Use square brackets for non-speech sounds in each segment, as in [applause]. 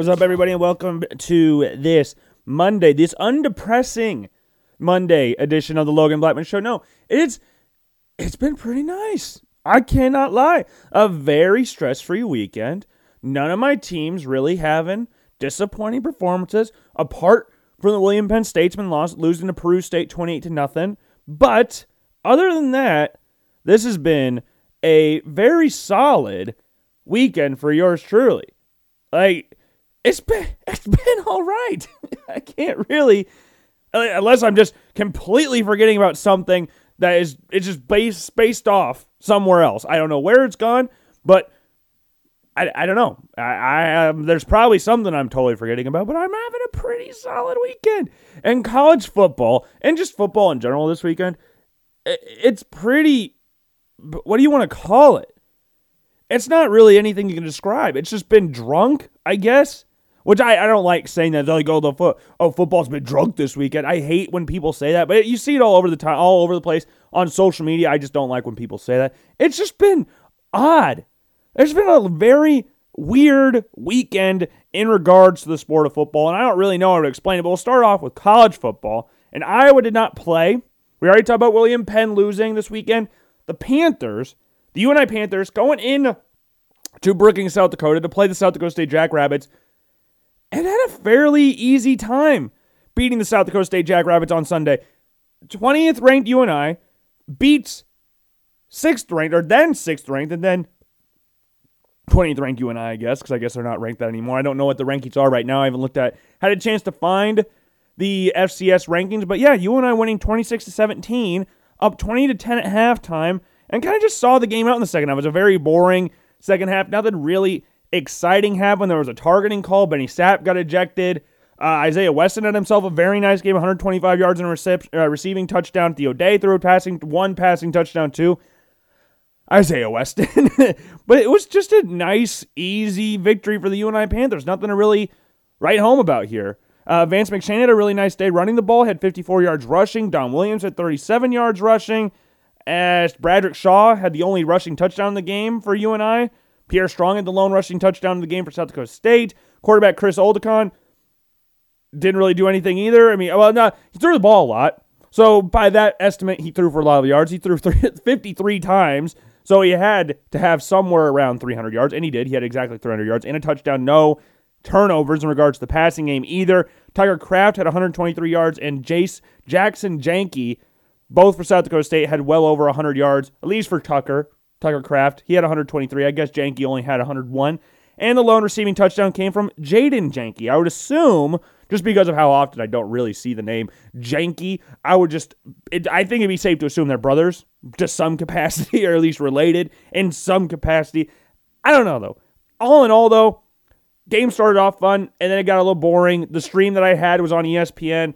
What's up, everybody, and welcome to this Monday, this undepressing Monday edition of the Logan Blackman Show. No, it's it's been pretty nice. I cannot lie. A very stress-free weekend. None of my teams really having disappointing performances, apart from the William Penn Statesman loss, losing to Peru State twenty-eight to nothing. But other than that, this has been a very solid weekend for yours truly. Like it's been it's been all right. [laughs] I can't really unless I'm just completely forgetting about something that is it's just based spaced off somewhere else. I don't know where it's gone, but I, I don't know. I, I um, there's probably something I'm totally forgetting about, but I'm having a pretty solid weekend. And college football and just football in general this weekend, it, it's pretty. What do you want to call it? It's not really anything you can describe. It's just been drunk, I guess. Which I, I don't like saying that. They're like, oh, the foot, oh, football's been drunk this weekend. I hate when people say that, but you see it all over the time, all over the place on social media. I just don't like when people say that. It's just been odd. There's been a very weird weekend in regards to the sport of football, and I don't really know how to explain it. But we'll start off with college football. And Iowa did not play. We already talked about William Penn losing this weekend. The Panthers the UNI Panthers going in to Brookings, South Dakota to play the South Dakota State Jackrabbits and had a fairly easy time beating the South Dakota State Jackrabbits on Sunday. 20th ranked UNI beats 6th ranked, or then 6th ranked, and then 20th ranked UNI, I guess, because I guess they're not ranked that anymore. I don't know what the rankings are right now. I haven't looked at, had a chance to find the FCS rankings, but yeah, UNI winning 26 to 17, up 20 to 10 at halftime and kind of just saw the game out in the second half. It was a very boring second half. Nothing really exciting happened. There was a targeting call. Benny Sapp got ejected. Uh, Isaiah Weston had himself a very nice game, 125 yards and a uh, receiving touchdown. Theo Day threw a passing, one passing touchdown too. Isaiah Weston. [laughs] but it was just a nice, easy victory for the UNI Panthers. Nothing to really write home about here. Uh, Vance McShane had a really nice day running the ball, had 54 yards rushing. Don Williams had 37 yards rushing as Bradrick Shaw had the only rushing touchdown in the game for UNI. Pierre Strong had the lone rushing touchdown in the game for South Dakota State. Quarterback Chris Oladokun didn't really do anything either. I mean, well, no, he threw the ball a lot. So by that estimate, he threw for a lot of yards. He threw [laughs] 53 times. So he had to have somewhere around 300 yards, and he did. He had exactly 300 yards and a touchdown. No turnovers in regards to the passing game either. Tucker Kraft had 123 yards, and Jace Jackson Janke both for South Dakota State had well over 100 yards, at least for Tucker. Tucker Kraft, he had 123. I guess Janke only had 101. And the lone receiving touchdown came from Jadon Janke. I would assume, just because of how often I don't really see the name Janke, I would just, it, I think it'd be safe to assume they're brothers to some capacity, [laughs] or at least related in some capacity. I don't know, though. All in all, though, game started off fun, and then it got a little boring. The stream that I had was on ESPN.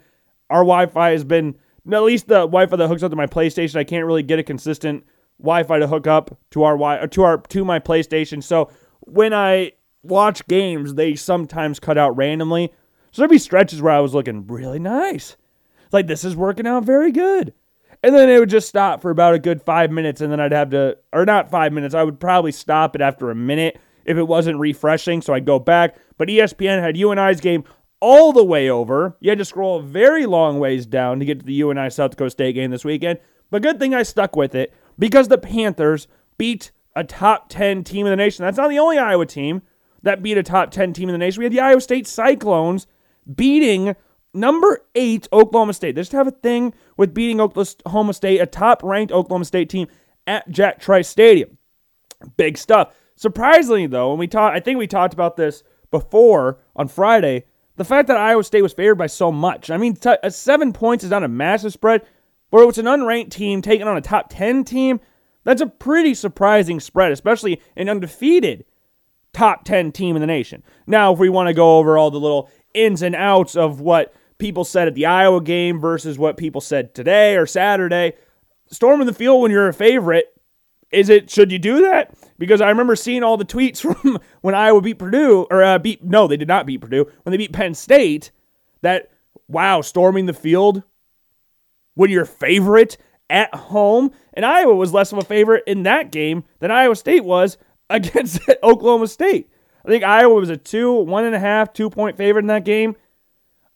Our Wi Fi has been at least the Wi-Fi that hooks up to my PlayStation, I can't really get a consistent Wi-Fi to hook up to our wi- to our to my PlayStation. So when I watch games, they sometimes cut out randomly. So there'd be stretches where I was looking really nice. It's like this is working out very good. And then it would just stop for about a good five minutes, and then I'd have to, or not five minutes, I would probably stop it after a minute if it wasn't refreshing. So I'd go back. But ESPN had UNI's game all the way over. You had to scroll a very long ways down to get to the UNI South Dakota State game this weekend. But good thing I stuck with it because the Panthers beat a top 10 team in the nation. That's not the only Iowa team that beat a top 10 team in the nation. We had the Iowa State Cyclones beating number eight Oklahoma State. They just have a thing with beating Oklahoma State, a top ranked Oklahoma State team at Jack Trice Stadium. Big stuff. Surprisingly, though, when we talked, I think we talked about this before on Friday. The fact that Iowa State was favored by so much. I mean, t- uh, seven points is not a massive spread, but it's an unranked team taking on a top 10 team. That's a pretty surprising spread, especially an undefeated top 10 team in the nation. Now, if we want to go over all the little ins and outs of what people said at the Iowa game versus what people said today or Saturday, storming the field when you're a favorite, is it should you do that? because I remember seeing all the tweets [laughs] from when Iowa beat Purdue, or uh, beat, no, they did not beat Purdue, when they beat Penn State, that, wow, storming the field when you're favorite at home. And Iowa was less of a favorite in that game than Iowa State was [laughs] against Oklahoma State. I think Iowa was a two, one and a half, two point favorite in that game.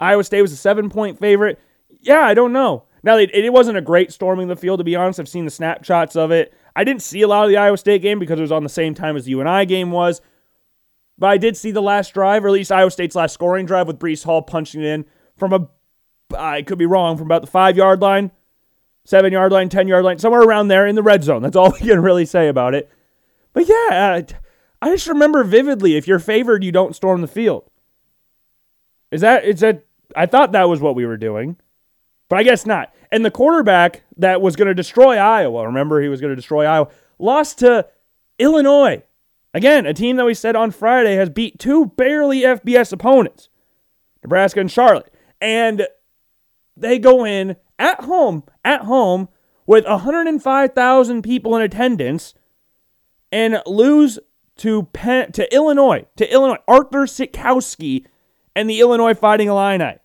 Iowa State was a seven point favorite. Yeah, I don't know. Now, it, wasn't a great storming the field, to be honest. I've seen the snapshots of it. I didn't see a lot of the Iowa State game because it was on the same time as the UNI game was. But I did see the last drive, or at least Iowa State's last scoring drive with Breece Hall punching it in from a, I could be wrong, from about the five yard line, seven yard line, 10 yard line, somewhere around there in the red zone. That's all [laughs] we can really say about it. But yeah, I just remember vividly if you're favored, you don't storm the field. Is that, is that, I thought that was what we were doing, but I guess not. And the quarterback that was going to destroy Iowa, remember he was going to destroy Iowa, lost to Illinois. Again, a team that we said on Friday has beat two barely FBS opponents, Nebraska and Charlotte. And they go in at home, at home, with 105,000 people in attendance and lose to Penn, to Illinois, to Illinois, Arthur Sitkowski and the Illinois Fighting Illini.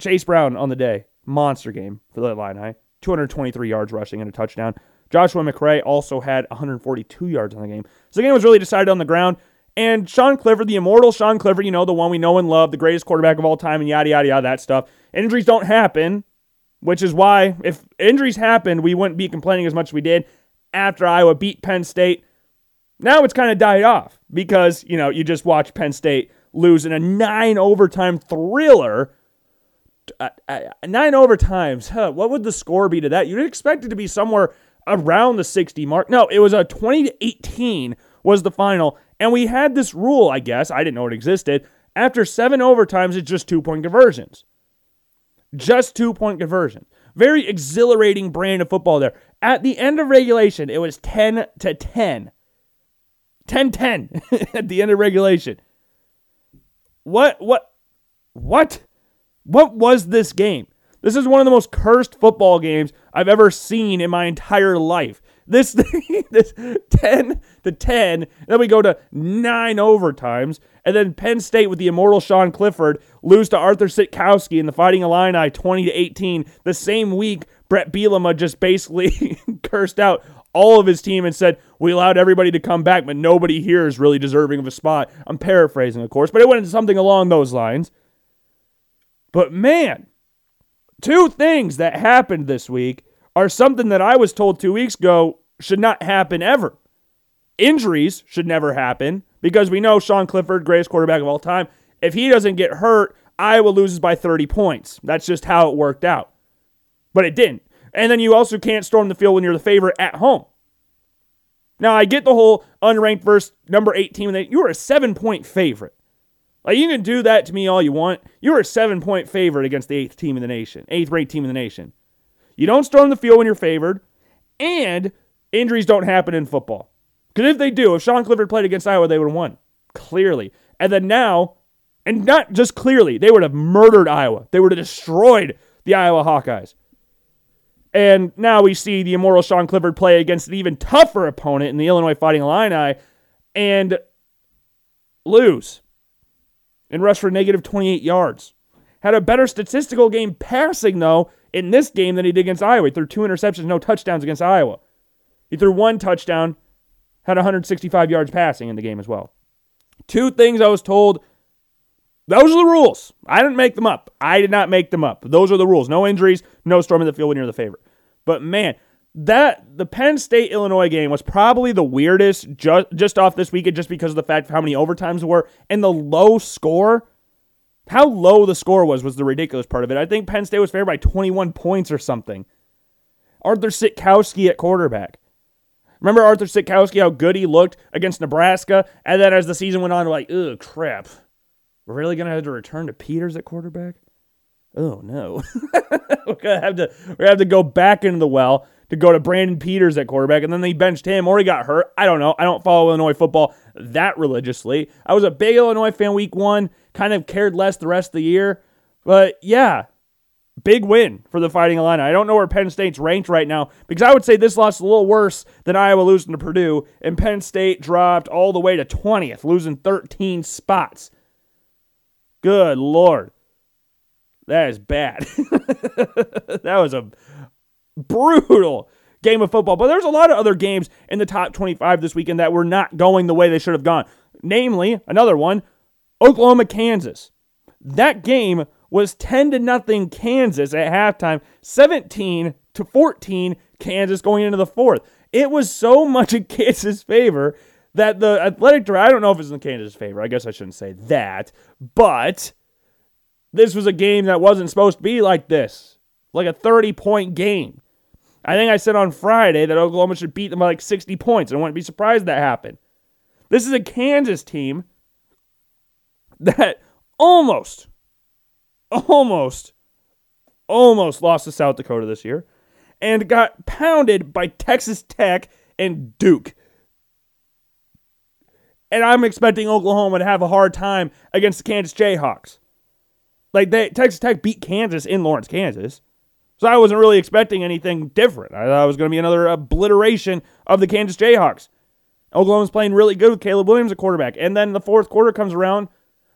Chase Brown on the day, monster game for the Illini, 223 yards rushing and a touchdown. Joshua McCray also had 142 yards on the game. So the game was really decided on the ground. And Sean Clifford, the immortal Sean Clifford, you know, the one we know and love, the greatest quarterback of all time, and yada, yada, yada, that stuff. Injuries don't happen, which is why if injuries happened, we wouldn't be complaining as much as we did after Iowa beat Penn State. Now it's kind of died off because, you know, you just watch Penn State lose in a nine overtime thriller. Uh, uh, nine overtimes. Huh, what would the score be to that? You'd expect it to be somewhere around the 60 mark. No, it was a 20 to 18 was the final. And we had this rule, I guess. I didn't know it existed. After seven overtimes, it's just two point conversions. Just two point conversions. Very exhilarating brand of football there. At the end of regulation, it was 10 to 10. 10 10 [laughs] at the end of regulation. What, what, what? What was this game? This is one of the most cursed football games I've ever seen in my entire life. This [laughs] this 10 to 10, then we go to 9 overtimes, and then Penn State with the immortal Sean Clifford lose to Arthur Sitkowski in the Fighting Illini 20 to 18. The same week, Brett Bielema just basically [laughs] cursed out all of his team and said, We allowed everybody to come back, but nobody here is really deserving of a spot. I'm paraphrasing, of course, but it went into something along those lines. But man, Two things that happened this week are something that I was told two weeks ago should not happen ever. Injuries should never happen because we know Sean Clifford, greatest quarterback of all time. If he doesn't get hurt, Iowa loses by 30 points. That's just how it worked out. But it didn't. And then you also can't storm the field when you're the favorite at home. Now, I get the whole unranked versus number 18. You are a seven point favorite. Like you can do that to me all you want. You're a seven point favorite against the eighth team in the nation, eighth ranked team in the nation. You don't storm the field when you're favored, and injuries don't happen in football. Because if they do, if Sean Clifford played against Iowa, they would have won clearly. And then now, and not just clearly, they would have murdered Iowa. They would have destroyed the Iowa Hawkeyes. And now we see the immortal Sean Clifford play against an even tougher opponent in the Illinois Fighting Illini and lose and rush for negative 28 yards. Had a better statistical game passing, though, in this game than he did against Iowa. He threw two interceptions, no touchdowns against Iowa. He threw one touchdown, had 165 yards passing in the game as well. Two things I was told. Those are the rules. I didn't make them up. I did not make them up. Those are the rules. No injuries, no storming the field when you're the favorite. But man, that the Penn State Illinois game was probably the weirdest just just off this weekend just because of the fact of how many overtimes there were and the low score. How low the score was was the ridiculous part of it. I think Penn State was favored by 21 points or something. Arthur Sitkowski at quarterback. Remember Arthur Sitkowski, how good he looked against Nebraska? And then as the season went on, like, ugh, crap. We're really going to have to return to Peters at quarterback? Oh, no. [laughs] we're going to have to, we're gonna have to go back into the well to go to Brandon Peters at quarterback, and then they benched him or he got hurt. I don't know. I don't follow Illinois football that religiously. I was a big Illinois fan week one, kind of cared less the rest of the year. But yeah, big win for the Fighting Illini. I don't know where Penn State's ranked right now because I would say this loss is a little worse than Iowa losing to Purdue, and Penn State dropped all the way to 20th, losing 13 spots. Good Lord. That is bad. [laughs] that was a brutal game of football. But there's a lot of other games in the top 25 this weekend that were not going the way they should have gone. Namely, another one, Oklahoma, Kansas. That game was 10 to nothing Kansas at halftime, 17 to 14 Kansas going into the fourth. It was so [laughs] much in Kansas' favor that the athletic director, I don't know if it's in Kansas' favor. I guess I shouldn't say that, but this was a game that wasn't supposed to be like this, like a 30 point game. I think I said on Friday that Oklahoma should beat them by like 60 points. I wouldn't be surprised that happened. This is a Kansas team that almost, almost, almost lost to South Dakota this year and got pounded by Texas Tech and Duke. And I'm expecting Oklahoma to have a hard time against the Kansas Jayhawks. Like they Texas Tech beat Kansas in Lawrence, Kansas. So I wasn't really expecting anything different. I thought it was going to be another obliteration of the Kansas Jayhawks. Oklahoma's playing really good with Caleb Williams at quarterback. And then the fourth quarter comes around.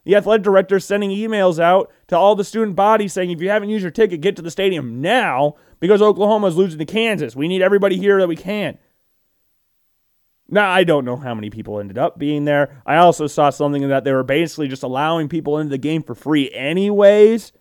The athletic director sending emails out to all the student body saying, if you haven't used your ticket, get to the stadium now because Oklahoma is losing to Kansas. We need everybody here that we can. Now, I don't know how many people ended up being there. I also saw something that they were basically just allowing people into the game for free, anyways.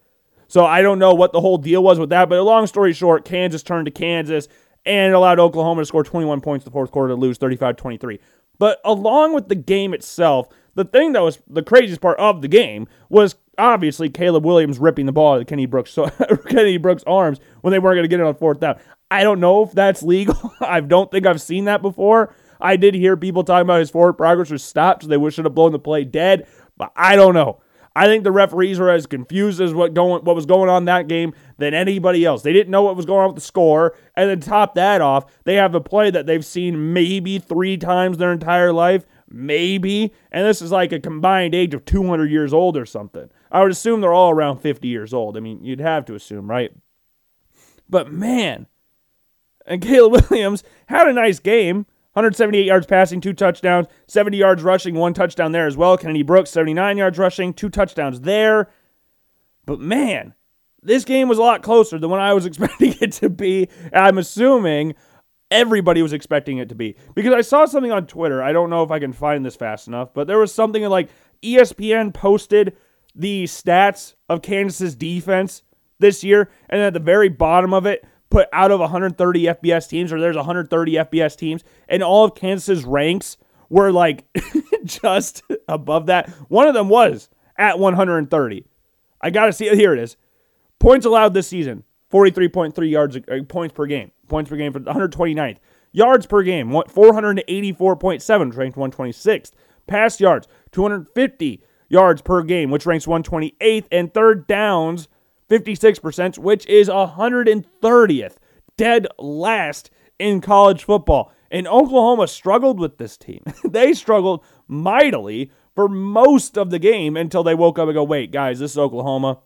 So I don't know what the whole deal was with that. But long story short, Kansas turned to Kansas and allowed Oklahoma to score 21 points in the fourth quarter to lose 35 23. But along with the game itself, the thing that was the craziest part of the game was obviously Caleb Williams ripping the ball out of Kenny Brooks so, [laughs] Kenny Brooks' arms when they weren't going to get it on fourth down. I don't know if that's legal. [laughs] I don't think I've seen that before. I did hear people talking about his forward progress was stopped, so they should have blown the play dead, but I don't know. I think the referees were as confused as what going what was going on that game than anybody else. They didn't know what was going on with the score, and then top that off, they have a play that they've seen maybe three times their entire life, maybe, and this is like a combined age of 200 years old or something. I would assume they're all around 50 years old. I mean, you'd have to assume, right? But man, [laughs] and Caleb Williams had a nice game. 178 yards passing, two touchdowns, 70 yards rushing, one touchdown there as well. Kennedy Brooks, 79 yards rushing, two touchdowns there. But man, this game was a lot closer than what I was [laughs] expecting it to be. I'm assuming everybody was expecting it to be. Because I saw something on Twitter. I don't know if I can find this fast enough, but there was something like ESPN posted the stats of Kansas's defense this year, and at the very bottom of it, put out of 130 FBS teams, or there's 130 FBS teams, and all of Kansas's ranks were like [laughs] just above that. One of them was at 130. I got to see it. Here it is. Points allowed this season 43.3 yards uh, points per game. Points per game for 129th. Yards per game 484.7, ranked 126th. Pass yards 250 yards per game, which ranks 128th. And third downs 56%, which is 130th, dead last in college football. And Oklahoma struggled with this team. [laughs] they struggled mightily for most of the game until they woke up and go, wait, guys, this is Oklahoma.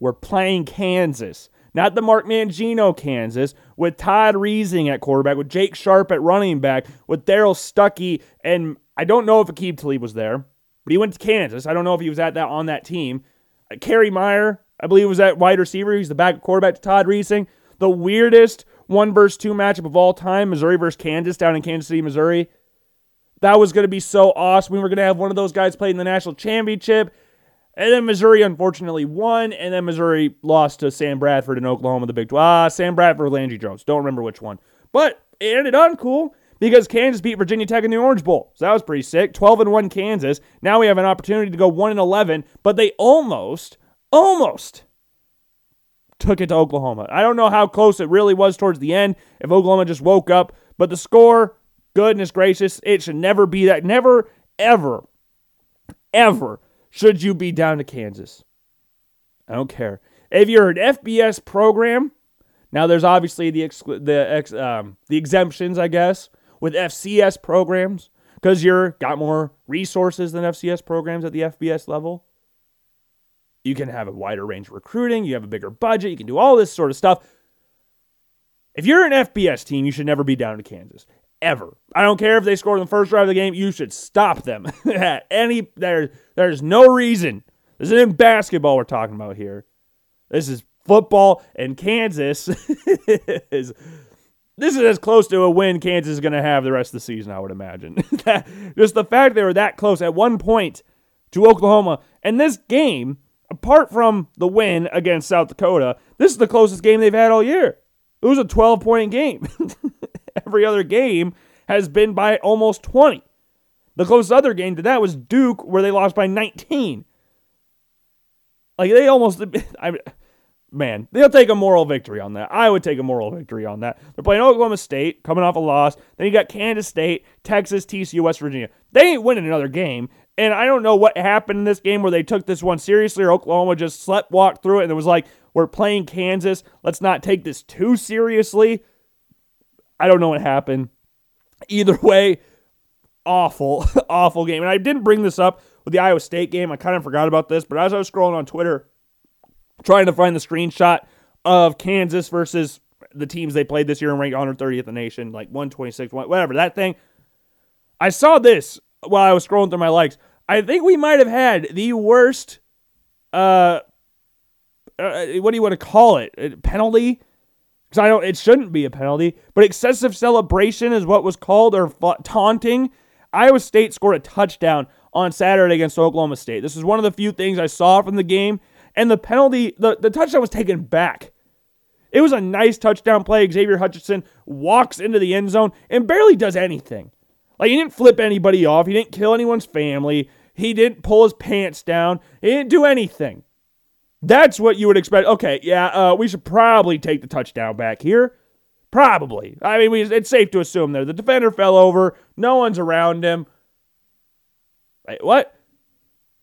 We're playing Kansas. Not the Mark Mangino Kansas, with Todd Reesing at quarterback, with Jake Sharp at running back, with Darrell Stuckey, and I don't know if Aqib Talib was there, but he went to Kansas. I don't know if he was at that on that team. Uh, Kerry Meier, I believe was that wide receiver. He's the back quarterback to Todd Reesing. The weirdest one versus two matchup of all time, Missouri versus Kansas down in Kansas City, Missouri. That was going to be so awesome. We were going to have one of those guys play in the national championship. And then Missouri unfortunately won, and then Missouri lost to Sam Bradford in Oklahoma, the Big 12. Ah, Sam Bradford, Landry Jones. Don't remember which one. But it ended uncool because Kansas beat Virginia Tech in the Orange Bowl. So that was pretty sick. 12 and 1 Kansas. Now we have an opportunity to go 1 and 11, but they almost almost took it to Oklahoma. I don't know how close it really was towards the end if Oklahoma just woke up, but the score, goodness gracious, it should never be that. Never, ever, ever should you be down to Kansas. I don't care. If you're an FBS program, now there's obviously the ex- the ex- um, the exemptions, I guess, with FCS programs because you're got more resources than FCS programs at the FBS level. You can have a wider range of recruiting. You have a bigger budget. You can do all this sort of stuff. If you're an FBS team, you should never be down to Kansas. Ever. I don't care if they scored in the first drive of the game. You should stop them. [laughs] any there, there's no reason. This isn't basketball we're talking about here. This is football, and Kansas [laughs] is this is as close to a win Kansas is going to have the rest of the season, I would imagine. [laughs] Just the fact they were that close at one point to Oklahoma. And this game, apart from the win against South Dakota, this is the closest game they've had all year. It was a 12 point game. Every other game has been by almost 20. The closest other game to that was Duke, where they lost by 19. Like they almost, [laughs] I, man, they'll take a moral victory on that. I would take a moral victory on that. They're playing Oklahoma State, coming off a loss. Then you got Kansas State, Texas, TCU, West Virginia. They ain't winning another game. And I don't know what happened in this game where they took this one seriously or Oklahoma just slept walked through it and it was like, we're playing Kansas. Let's not take this too seriously. I don't know what happened. Either [laughs] way, awful, [laughs] awful game. And I didn't bring this up with the Iowa State game. I kind of forgot about this, but as I was scrolling on Twitter, trying to find the screenshot of Kansas versus the teams they played this year and ranked 130th in the nation, like 126, whatever, that thing. I saw this while I was scrolling through my likes. I think we might have had the worst, uh, uh what do you want to call it? Penalty? Because I don't, it shouldn't be a penalty, but excessive celebration is what was called, or taunting. Iowa State scored a touchdown on Saturday against Oklahoma State. This is one of the few things I saw from the game and the penalty, the, the touchdown was taken back. It was a nice touchdown play. Xavier Hutchinson walks into the end zone and barely does anything. Like, he didn't flip anybody off. He didn't kill anyone's family. He didn't pull his pants down. He didn't do anything. That's what you would expect. Okay, yeah, uh, we should probably take the touchdown back here. Probably. I mean, we, it's safe to assume there. The defender fell over. No one's around him. Wait, what?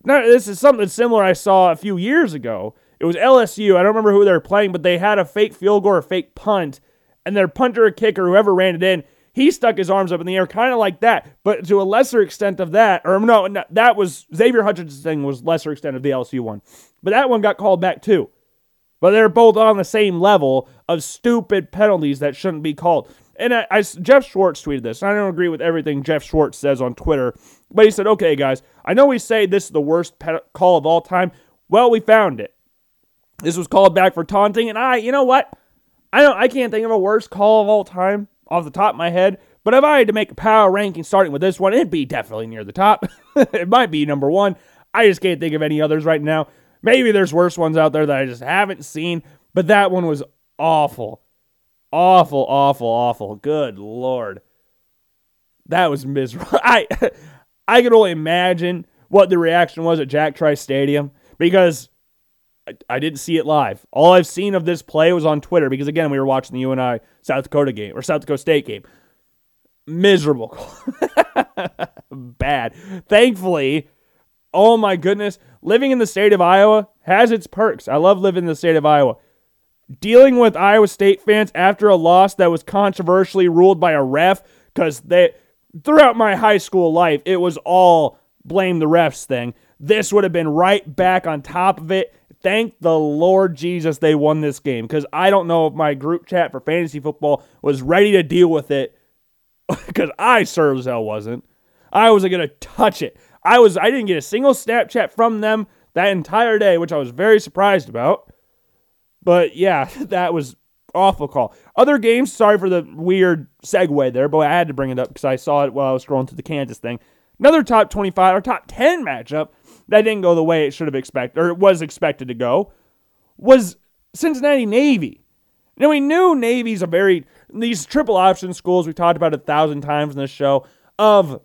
Now, this is something similar I saw a few years ago. It was LSU. I don't remember who they were playing, but they had a fake field goal or fake punt, and their punter or kicker, whoever ran it in, he stuck his arms up in the air, kind of like that, but to a lesser extent of that. Or no, no that was Xavier Hutchinson's thing was lesser extent of the LSU one, but that one got called back too. But they're both on the same level of stupid penalties that shouldn't be called. And I, I, Jeff Schwartz tweeted this. I don't agree with everything Jeff Schwartz says on Twitter, but he said, "Okay, guys, I know we say this is the worst call of all time. Well, we found it. This was called back for taunting, and I, you know what? I don't, I can't think of a worse call of all time off the top of my head. But if I had to make a power ranking starting with this one, it'd be definitely near the top. [laughs] it might be number one. I just can't think of any others right now. Maybe there's worse ones out there that I just haven't seen, but that one was awful. Awful, awful, awful. Good lord. That was miserable. [laughs] I [laughs] I could only imagine what the reaction was at Jack Trice Stadium because I, didn't see it live. All I've seen of this play was on Twitter because again we were watching the UNI South Dakota game or South Dakota State game. Miserable. [laughs] Bad. Thankfully, oh my goodness, living in the state of Iowa has its perks. I love living in the state of Iowa. Dealing with Iowa State fans after a loss that was controversially ruled by a ref because they throughout my high school life, it was all blame the refs thing. This would have been right back on top of it. Thank the Lord Jesus they won this game because I don't know if my group chat for fantasy football was ready to deal with it [laughs] because I sure as hell wasn't. I wasn't gonna touch it. I was. I didn't get a single Snapchat from them that entire day, which I was very surprised about. But yeah, [laughs] that was awful call. Other games, sorry for the weird segue there, but I had to bring it up because I saw it while I was scrolling through the Kansas thing. Another top 25 or top 10 matchup that didn't go the way it should have expected or it was expected to go was Cincinnati Navy. Now we knew Navy's a very these triple option schools we talked about a thousand times in this show of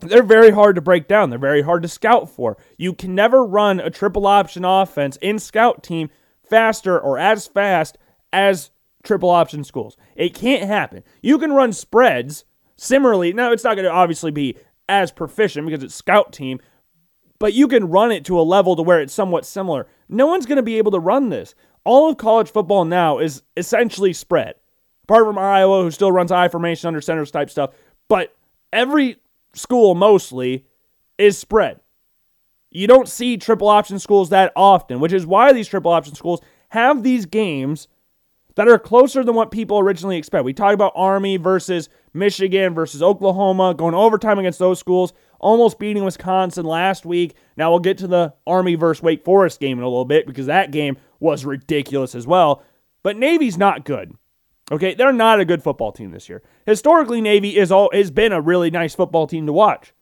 they're very hard to break down. They're very hard to scout for. You can never run a triple option offense in scout team faster or as fast as triple option schools. It can't happen. You can run spreads similarly. Now, it's not going to obviously be as proficient because it's scout team, but you can run it to a level to where it's somewhat similar. No one's going to be able to run this. All of college football now is essentially spread. Apart from Iowa, who still runs I formation under centers type stuff, but every school mostly is spread. You don't see triple option schools that often, which is why these triple option schools have these games that are closer than what people originally expect. We talk about Army versus Michigan versus Oklahoma, going overtime against those schools, almost beating Wisconsin last week. Now we'll get to the Army versus Wake Forest game in a little bit because that game was ridiculous as well. But Navy's not good. Okay, they're not a good football team this year. Historically, Navy is all has been a really nice football team to watch.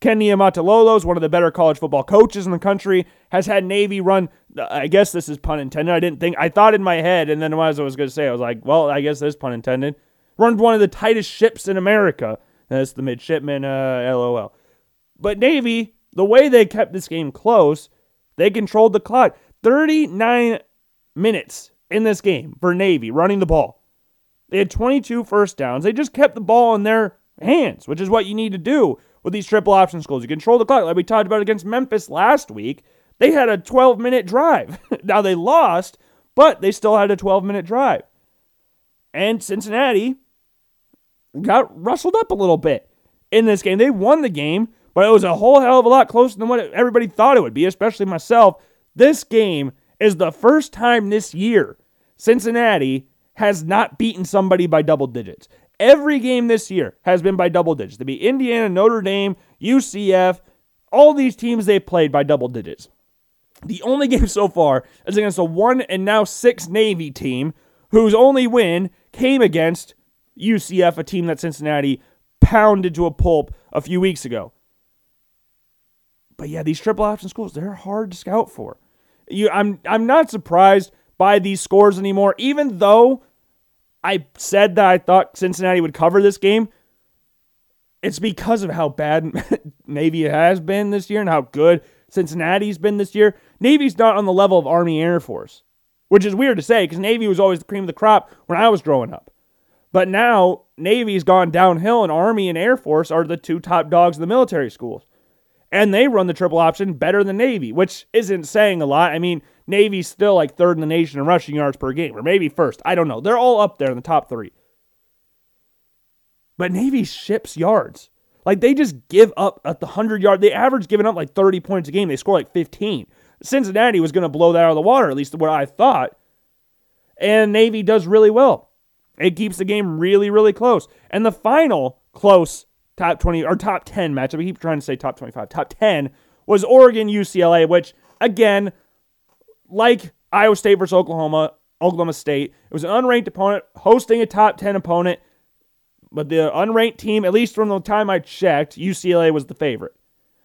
Ken Niumatalolo is one of the better college football coaches in the country. Has had Navy run. I guess this is pun intended. I didn't think. I thought in my head, and then as I was going to say, I was like, well, I guess this pun intended. Run one of the tightest ships in America. That's the midshipman. Uh, LOL. But Navy, the way they kept this game close, they controlled the clock. 39 minutes in this game for Navy running the ball. They had 22 first downs. They just kept the ball in their hands, which is what you need to do with these triple option schools. You control the clock, like we talked about against Memphis last week. They had a 12 minute drive. [laughs] now they lost, but they still had a 12 minute drive. And Cincinnati got rustled up a little bit in this game. They won the game, but it was a whole hell of a lot closer than what everybody thought it would be, especially myself. This game is the first time this year Cincinnati has not beaten somebody by double digits. Every game this year has been by double digits. To be Indiana, Notre Dame, UCF, all these teams they played by double digits. The only [laughs] game so far is against a one and now six Navy team whose only win came against UCF, a team that Cincinnati pounded to a pulp a few weeks ago. But yeah, these triple option schools, they're hard to scout for. You, I'm I'm not surprised by these scores anymore, even though I said that I thought Cincinnati would cover this game. It's because of how bad [laughs] Navy has been this year and how good Cincinnati's been this year. Navy's not on the level of Army Air Force, which is weird to say because Navy was always the cream of the crop when I was growing up. But now Navy's gone downhill, and Army and Air Force are the two top dogs of the military schools and they run the triple option better than Navy, which isn't saying a lot. I mean, Navy's still like third in the nation in rushing yards per game, or maybe first. I don't know. They're all up there in the top three. But Navy ships yards. Like they just give up at the 100 yard. They average giving up like 30 points a game. They score like 15. Cincinnati was going to blow that out of the water, at least what I thought. And Navy does really well. It keeps the game really, really close. And the final close top 20 or top 10 matchup. I keep trying to say top 25. Top 10 was Oregon UCLA, which again, like Iowa State versus Oklahoma, Oklahoma State, it was an unranked opponent hosting a top 10 opponent. But the unranked team, at least from the time I checked, UCLA was the favorite.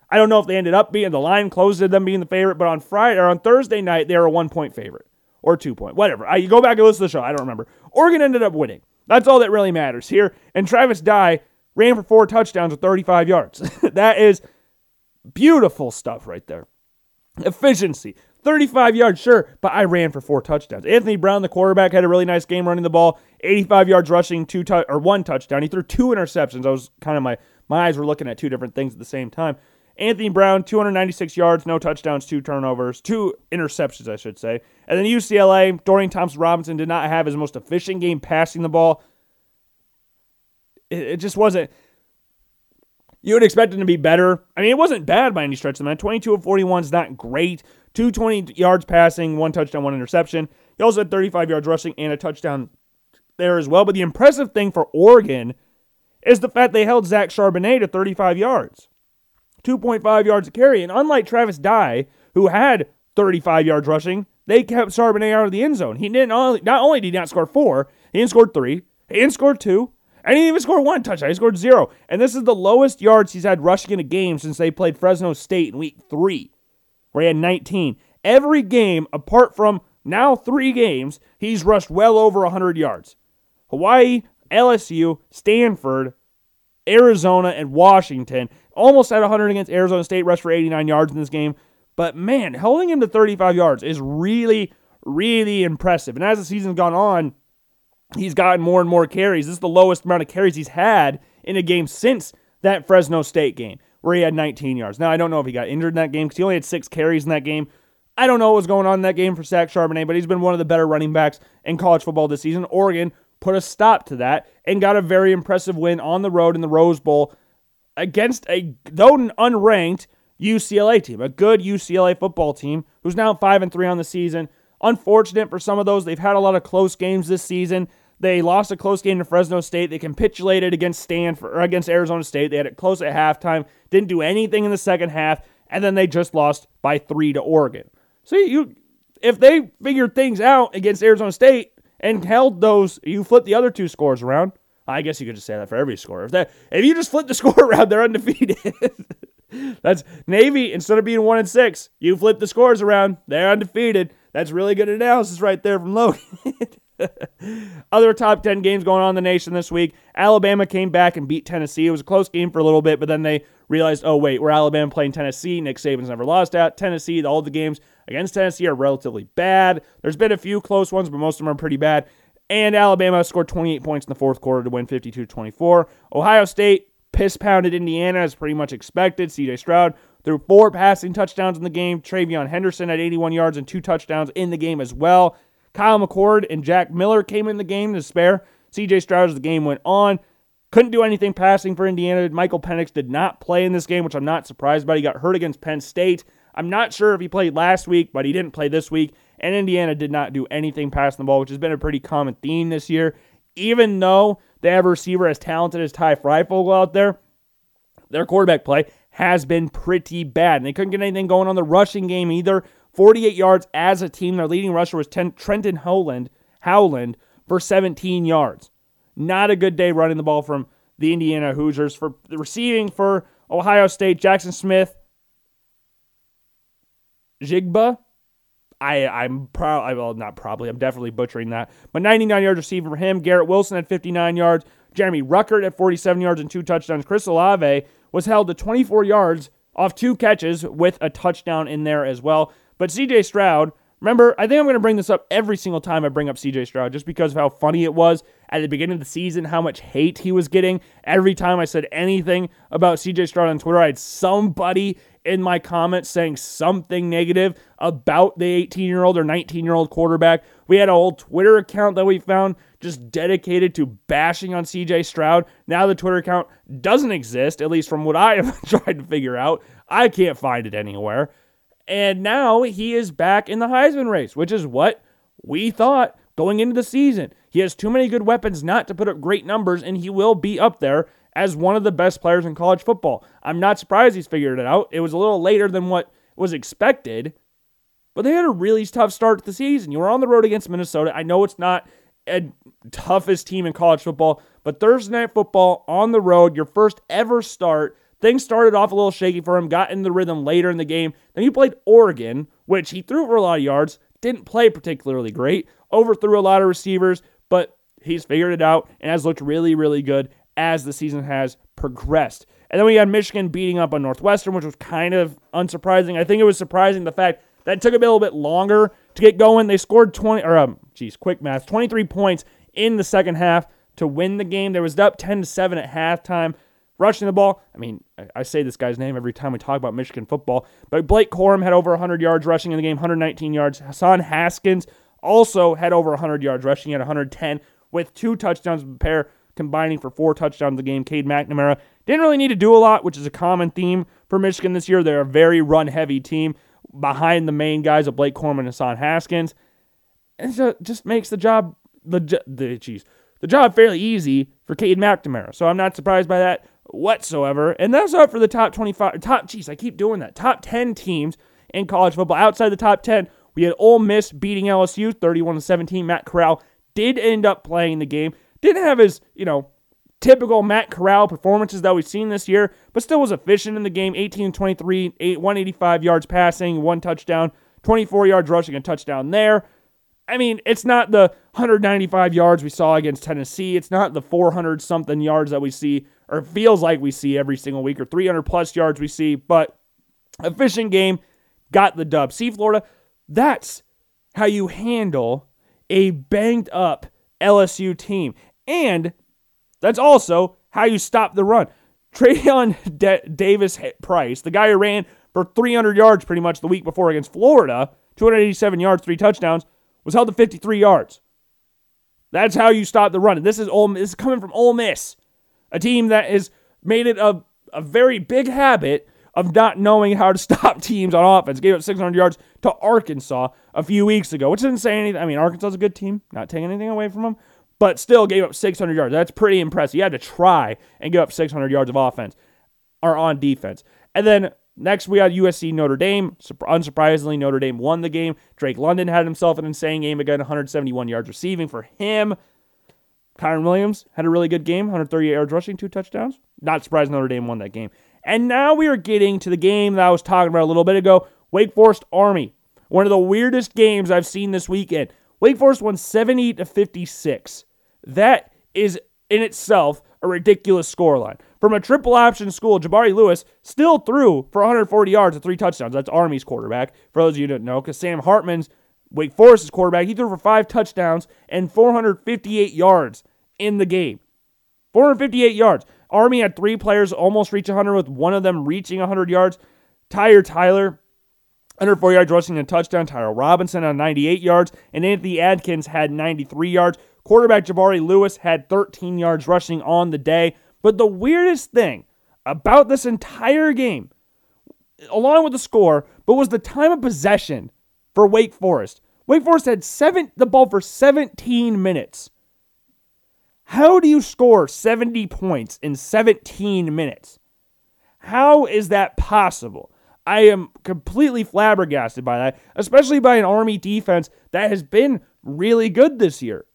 I don't know if they ended up being the line closed to them being the favorite, but on Friday or on Thursday night, they were a one point favorite or two point, whatever. I, you go back and listen to the show. I don't remember. Oregon ended up winning. That's all that really matters here. And Travis Dye ran for four touchdowns with 35 yards. [laughs] that is beautiful stuff right there. Efficiency. 35 yards, sure, but I ran for four touchdowns. Anthony Brown, the quarterback, had a really nice game running the ball. 85 yards rushing, two tu- or one touchdown. He threw two interceptions. I was kind of my my eyes were looking at two different things at the same time. Anthony Brown, 296 yards, no touchdowns, two turnovers, two interceptions, I should say. And then UCLA, Dorian Thompson Robinson did not have his most efficient game passing the ball it, it just wasn't. You would expect him to be better. I mean, it wasn't bad by any stretch of the man. 22 of 41 is not great. 220 yards passing, one touchdown, one interception. He also had 35 yards rushing and a touchdown there as well. But the impressive thing for Oregon is the fact they held Zach Charbonnet to 35 yards, 2.5 yards a carry. And unlike Travis Dye, who had 35 yards rushing, they kept Charbonnet out of the end zone. He didn't only, not only did he not score four, he didn't score three, he didn't score two, and he didn't even scored one touchdown. He scored zero. And this is the lowest yards he's had rushing in a game since they played Fresno State in week three, where he had 19. Every game, apart from now three games, he's rushed well over 100 yards. Hawaii, LSU, Stanford, Arizona, and Washington almost had 100 against Arizona State, rushed for 89 yards in this game. But man, holding him to 35 yards is really, really impressive. And as the season's gone on, he's gotten more and more carries. This is the lowest amount of carries he's had in a game since that Fresno State game where he had 19 yards. Now, I don't know if he got injured in that game because he only had six carries in that game. I don't know what was going on in that game for Zach Charbonnet, but he's been one of the better running backs in college football this season. Oregon put a stop to that and got a very impressive win on the road in the Rose Bowl against a, though unranked, UCLA team, a good UCLA football team who's now 5 and 3 on the season. Unfortunate for some of those. They've had a lot of close games this season. They lost a close game to Fresno State. They capitulated against Stanford or against Arizona State. They had it close at halftime. Didn't do anything in the second half, and then they just lost by three to Oregon. So you, if they figured things out against Arizona State and held those. You flip the other two scores around. I guess you could just say that for every score. If that if you just flip the [laughs] score around, they're undefeated. [laughs] That's Navy. Instead of being one and six, you flip the scores around. They're undefeated. That's really good analysis right there from Logan. [laughs] Other top 10 games going on in the nation this week. Alabama came back and beat Tennessee. It was a close game for a little bit, but then they realized, oh, wait, we're Alabama playing Tennessee. Nick Saban's never lost at Tennessee. All the games against Tennessee are relatively bad. There's been a few close ones, but most of them are pretty bad. And Alabama scored 28 points in the fourth quarter to win 52 24. Ohio State piss pounded Indiana as pretty much expected. CJ Stroud threw four passing touchdowns in the game. TreVeyon Henderson had 81 yards and two touchdowns in the game as well. Kyle McCord and Jack Miller came in the game to spare. CJ Stroud as the game went on. Couldn't do anything passing for Indiana. Michael Penix did not play in this game, which I'm not surprised about. He got hurt against Penn State. I'm not sure if he played last week, but he didn't play this week. And Indiana did not do anything passing the ball, which has been a pretty common theme this year. Even though they have a receiver as talented as Ty Fryfogle out there, their quarterback play has been pretty bad. And they couldn't get anything going on the rushing game either. 48 yards as a team. Their leading rusher was Trenton Howland, Howland for 17 yards. Not a good day running the ball from the Indiana Hoosiers. For receiving for Ohio State, Jaxon Smith-Njigba. I, I'm probably, well, not probably, I'm definitely butchering that. But 99 yards receiving for him. Garrett Wilson at 59 yards. Jeremy Ruckert at 47 yards and two touchdowns. Chris Olave was held to 24 yards off two catches with a touchdown in there as well. But CJ Stroud, remember, I think I'm going to bring this up every single time I bring up CJ Stroud just because of how funny it was at the beginning of the season, how much hate he was getting. Every time I said anything about CJ Stroud on Twitter, I had somebody in my comments saying something negative about the 18 year old or 19 year old quarterback. We had a whole Twitter account that we found just dedicated to bashing on CJ Stroud. Now the Twitter account doesn't exist, at least from what I [laughs] have tried to figure out. I can't find it anywhere. And now he is back in the Heisman race, which is what we thought going into the season. He has too many good weapons not to put up great numbers, and he will be up there as one of the best players in college football. I'm not surprised he's figured it out. It was a little later than what was expected, but they had a really tough start to the season. You were on the road against Minnesota. I know it's not a toughest team in college football, but Thursday night football on the road, your first ever start Things started off a little shaky for him, got in the rhythm later in the game. Then he played Oregon, which he threw for a lot of yards, didn't play particularly great, overthrew a lot of receivers, but he's figured it out and has looked really, really good as the season has progressed. And then we had Michigan beating up on Northwestern, which was kind of unsurprising. I think it was surprising the fact that it took a little bit longer to get going. They scored 20, or um, geez, quick math, 23 points in the second half to win the game. There was up 10 to 7 at halftime. Rushing the ball, I mean, I say this guy's name every time we talk about Michigan football, but Blake Corum had over 100 yards rushing in the game, 119 yards. Hassan Haskins also had over 100 yards rushing at 110 with two touchdowns, pair combining for four touchdowns the game. Cade McNamara didn't really need to do a lot, which is a common theme for Michigan this year. They're a very run heavy team behind the main guys of Blake Corum and Hassan Haskins. And so it just makes the job the the geez, the job fairly easy for Cade McNamara. So I'm not surprised by that whatsoever. And that's up for the top 25, top, jeez, I keep doing that. Top 10 teams in college football. Outside the top 10, we had Ole Miss beating LSU 31 to 17. Matt Corral did end up playing the game. Didn't have his, you know, typical Matt Corral performances that we've seen this year, but still was efficient in the game. 18 23, 8, 185 yards passing, one touchdown, 24 yards rushing, a touchdown there. I mean, it's not the 195 yards we saw against Tennessee. It's not the 400 something yards that we see or feels like we see every single week, or 300 plus yards we see, but fishing game got the dub. See, Florida, that's how you handle a banged up LSU team. And that's also how you stop the run. Traydon [laughs] D- Davis Price, the guy who ran for 300 yards pretty much the week before against Florida, 287 yards, three touchdowns, was held to 53 yards. That's how you stop the run. And this is Ole, this is coming from Ole Miss a team that has made it a, a very big habit of not knowing how to [laughs] stop teams on offense. Gave up 600 yards to Arkansas a few weeks ago, which didn't say anything. I mean, Arkansas is a good team, not taking anything away from them, but still gave up 600 yards. That's pretty impressive. You had to try and give up 600 yards of offense or on defense. And then Next, we had USC Notre Dame. Unsurprisingly, Notre Dame won the game. Drake London had himself an insane game again, 171 yards receiving for him. Kyren Williams had a really good game, 138 yards rushing, two touchdowns. Not surprised Notre Dame won that game. And now we are getting to the game that I was talking about a little bit ago Wake Forest Army. One of the weirdest games I've seen this weekend. Wake Forest won 70 to 56. That is in itself a ridiculous scoreline. From a triple option school, Jabari Laws still threw for 140 yards and three touchdowns. That's Army's quarterback, for those of you who don't know, because Sam Hartman's Wake Forest's quarterback, he threw for five touchdowns and 458 yards in the game. 458 yards. Army had three players almost reach 100, with one of them reaching 100 yards. Tyhier Tyler, 104 yards rushing and touchdown. Tyrell Robinson on 98 yards. And Anthony Adkins had 93 yards. Quarterback Jabari Laws had 13 yards rushing on the day. But the weirdest thing about this entire game, along with the score, but was the time of possession for Wake Forest. Wake Forest had seven the ball for 17 minutes. How do you score 70 points in 17 minutes? How is that possible? I am completely flabbergasted by that, especially by an Army defense that has been really good this year.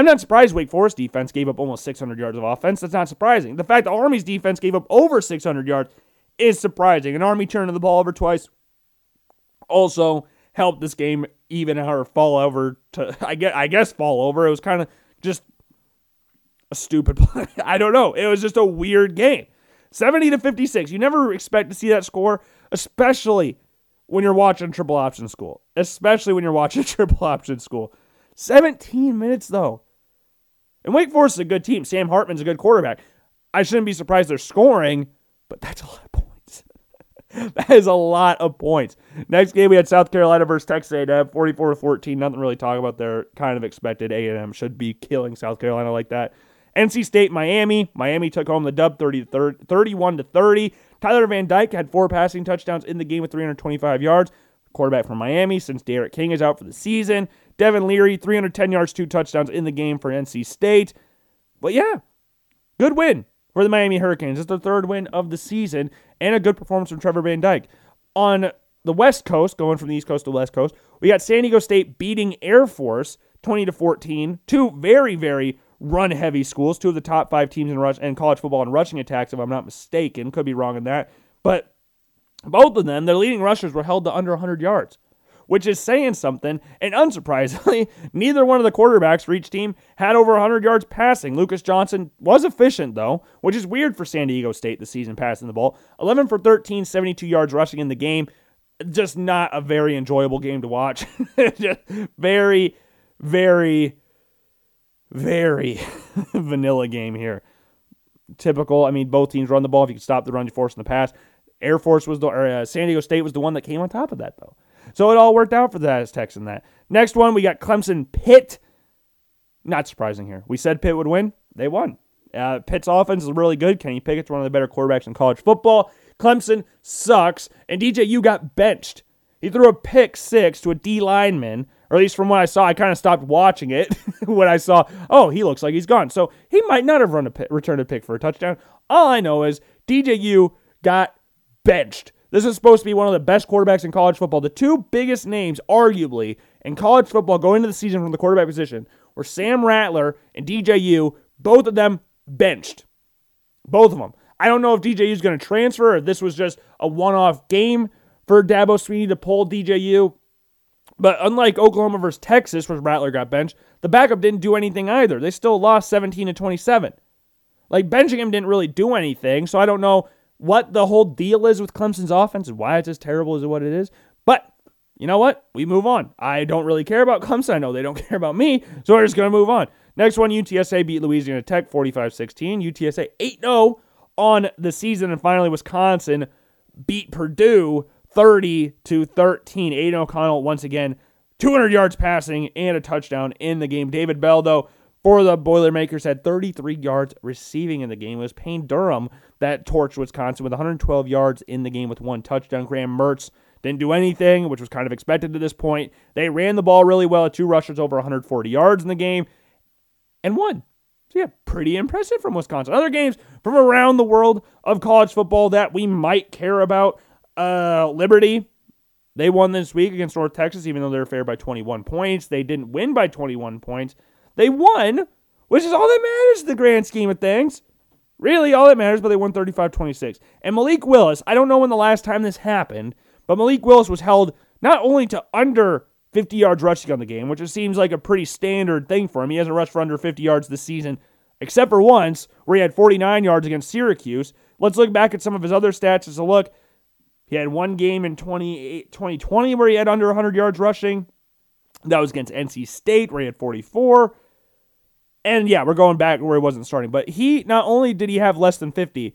I'm not surprised Wake Forest defense gave up almost 600 yards of offense. That's not surprising. The fact the Army's defense gave up over 600 yards is surprising. An Army turning the ball over twice also helped this game even or fall over to I guess I guess fall over. It was kind of just a stupid play. [laughs] I don't know. It was just a weird game. 70 to 56. You never expect to see that score, especially when you're watching triple option school. Especially when you're watching [laughs] triple option school. 17 minutes though. And Wake Forest is a good team. Sam Hartman's a good quarterback. I shouldn't be surprised they're scoring, but that's a lot of points. [laughs] that is a lot of points. Next game we had South Carolina versus Texas A&M, 44 to 14. Nothing really talk about there. Kind of expected A&M should be killing South Carolina like that. NC State, Miami. Miami took home the dub 30 to 31 to 30. Tyler Van Dyke had four passing touchdowns in the game with 325 yards. Quarterback from Miami since D'Eriq King is out for the season. Devin Leary, 310 yards, two touchdowns in the game for NC State. But yeah, good win for the Miami Hurricanes. It's the third win of the season and a good performance from Trevor Van Dyke. On the West Coast, going from the East Coast to the West Coast, we got San Diego State beating Air Force 20 to 14. Two very, very run heavy schools, two of the top five teams in rush and college football in rushing attacks, if I'm not mistaken. Could be wrong in that. But both of them, their leading rushers were held to under 100 yards, which is saying something. And unsurprisingly, [laughs] neither one of the quarterbacks for each team had over 100 yards passing. Lucas Johnson was efficient, though, which is weird for San Diego State this season passing the ball. 11 for 13, 72 yards rushing in the game. Just not a very enjoyable game to watch. [laughs] Very, very very [laughs] vanilla game here. Typical. I mean, both teams run the ball. If you can stop the run, you force in the pass. Air Force was the, or uh, San Diego State was the one that came on top of that, though. So it all worked out for the Aztecs in that. Next one, we got Clemson Pitt. Not surprising here. We said Pitt would win. They won. Uh, Pitt's offense is really good. Kenny Pickett's one of the better quarterbacks in college football. Clemson sucks, and DJU got benched. He threw a pick six to a D lineman or at least from what I saw, I kind of stopped watching it [laughs] when I saw, oh, he looks like he's gone. So he might not have run a pick, returned a pick for a touchdown. All I know is DJU got benched. This is supposed to be one of the best quarterbacks in college football. The two biggest names, arguably, in college football going into the season from the quarterback position were Sam Rattler and DJU, both of them benched. Both of them. I don't know if DJU is going to transfer or this was just a one off game for Dabo Swinney to pull DJU. But unlike Oklahoma versus Texas, where Rattler got benched, the backup didn't do anything either. They still lost 17 to 27. Like benching him didn't really do anything, so I don't know what the whole deal is with Clemson's offense and why it's as terrible as what it is. But you know what? We move on. I don't really care about Clemson. I know they don't [laughs] care about me, so we're just going to move on. Next one, UTSA beat Louisiana Tech 45-16. UTSA 8-0 on the season, and finally Wisconsin beat Purdue 30 to 13. Aidan O'Connell once again 200 yards passing and a touchdown in the game. David Bell though for the Boilermakers had 33 yards receiving in the game. It was Payne Durham that torched Wisconsin with 112 yards in the game with one touchdown. Graham Mertz didn't do anything, which was kind of expected to this point. They ran the ball really well. Two rushers over 140 yards in the game and won. So yeah, pretty impressive from Wisconsin. Other games from around the world of college football that we might care about. Uh, Liberty, they won this week against North Texas, even though they're fair by 21 points. They didn't win by 21 points. They won, which is all that matters in the grand scheme of things. Really, all that matters, but they won 35 26. And Malik Willis, I don't know when the last time this happened, but Malik Willis was held not only to under 50 yards rushing on the game, which it seems like a pretty standard thing for him. He hasn't rushed for under 50 yards this season, except for once where he had 49 yards against Syracuse. Let's look back at some of his other stats as a look. He had one game in 2020 where he had under 100 yards rushing. That was against NC State where he had 44. And yeah, we're going back where he wasn't starting. But he, not only did he have less than 50,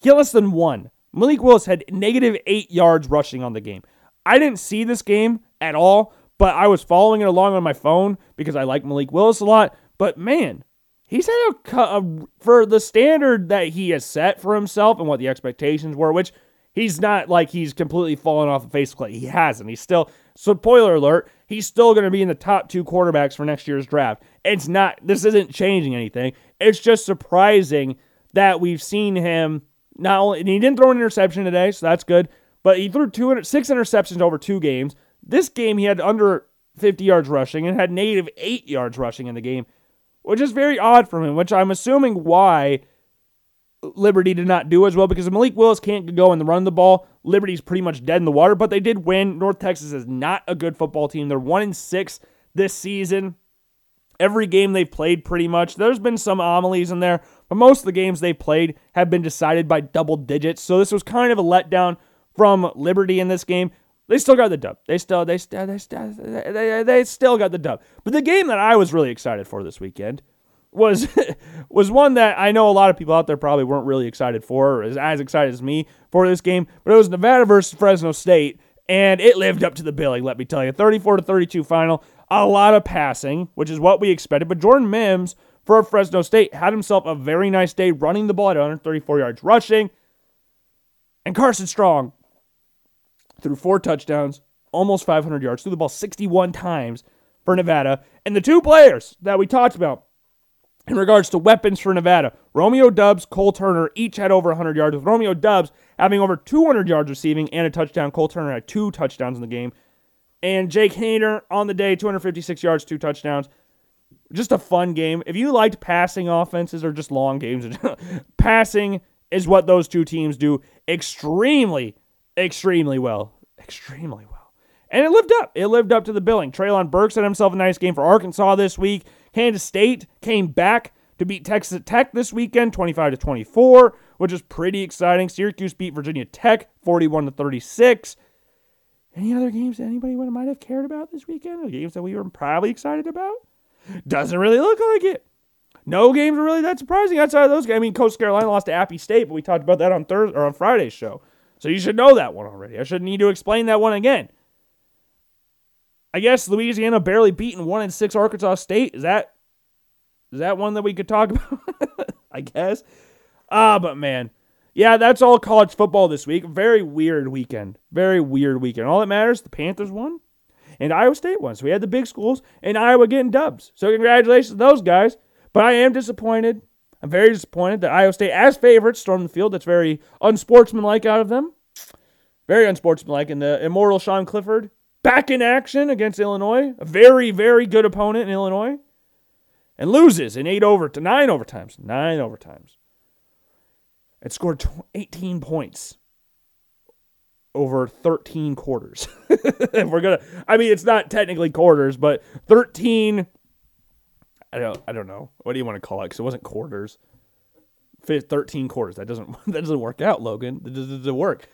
he had less than one. Malik Willis had negative eight yards rushing on the game. I didn't see this game at all, but I was following it along on my phone because I like Malik Willis a lot. But man, he's had a, a, for the standard that he has set for himself and what the expectations were, which he's not like he's completely fallen off the face of clay. He hasn't. He's still So, spoiler alert. He's still going to be in the top two quarterbacks for next year's draft. It's not. This isn't changing anything. It's just surprising that we've seen him not only. He didn't throw an interception today, so that's good. But he threw two, six interceptions over two games. This game, he had under 50 yards rushing and had negative eight yards rushing in the game, which is very odd for him, which I'm assuming why Liberty did not do as well because Malik Willis can't go the run the ball. Liberty's pretty much dead in the water, but they did win. North Texas is not a good football team. They're one in six this season. Every game they've played, pretty much. There's been some anomalies in there, but most of the games they've played have been decided by double digits. So this was kind of a letdown from Liberty in this game. They still got the dub. They still they still they still they, they still got the dub. But the game that I was really excited for this weekend was [laughs] was one that I know a lot of people out there probably weren't really excited for, or as, as excited as me for this game. But it was Nevada versus Fresno State, and it lived up to the billing. Let me tell you, 34 to 32 final. A lot of passing, which is what we expected. But Jordan Mims for Fresno State had himself a very nice day running the ball at 134 yards rushing. And Carson Strong threw four touchdowns, almost 500 yards, threw the ball 61 times for Nevada. And the two players that we talked about in regards to weapons for Nevada, Romeo Doubs, Cole Turner each had over 100 yards, with Romeo Doubs having over 200 yards receiving and a touchdown. Cole Turner had two touchdowns in the game. And Jake Haener on the day, 256 yards, two touchdowns. Just a fun game. If you liked passing offenses or just long games, [laughs] passing is what those two teams do extremely, extremely well. Extremely well. And it lived up. It lived up to the billing. Treylon Burks had himself a nice game for Arkansas this week. Kansas State came back to beat Texas Tech this weekend, 25 to 24, which is pretty exciting. Syracuse beat Virginia Tech, 41 to 36. Any other games that anybody might have cared about this weekend? games that we were probably excited about? Doesn't really look like it. No games are really that surprising outside of those games. I mean, Coastal Carolina lost to Appy State, but we talked about that on Thursday or on Friday's show. So you should know that one already. I shouldn't need to explain that one again. I guess Louisiana barely beaten one in six Arkansas State. Is that is that one that we could talk [laughs] about? I guess. Ah, but man, yeah, that's all college football this week. Very weird weekend. Very weird weekend. All that matters, the Panthers won, and Iowa State won. So we had the big schools, and Iowa getting dubs. So congratulations to those guys. But I am disappointed. I'm very disappointed that Iowa State, as favorites, stormed the field. That's very unsportsmanlike out of them. Very unsportsmanlike. And the immortal Sean Clifford back in action against Illinois, a very, very good opponent in Illinois, and loses in eight over to nine overtimes, nine overtimes, and scored 18 points over 13 quarters. [laughs] if we're gonna, I mean, it's not technically quarters, but 13. I don't, I don't know. What do you want to call it? Because it wasn't quarters. 13 quarters. That doesn't, [laughs] that doesn't work out, Logan. That doesn't work.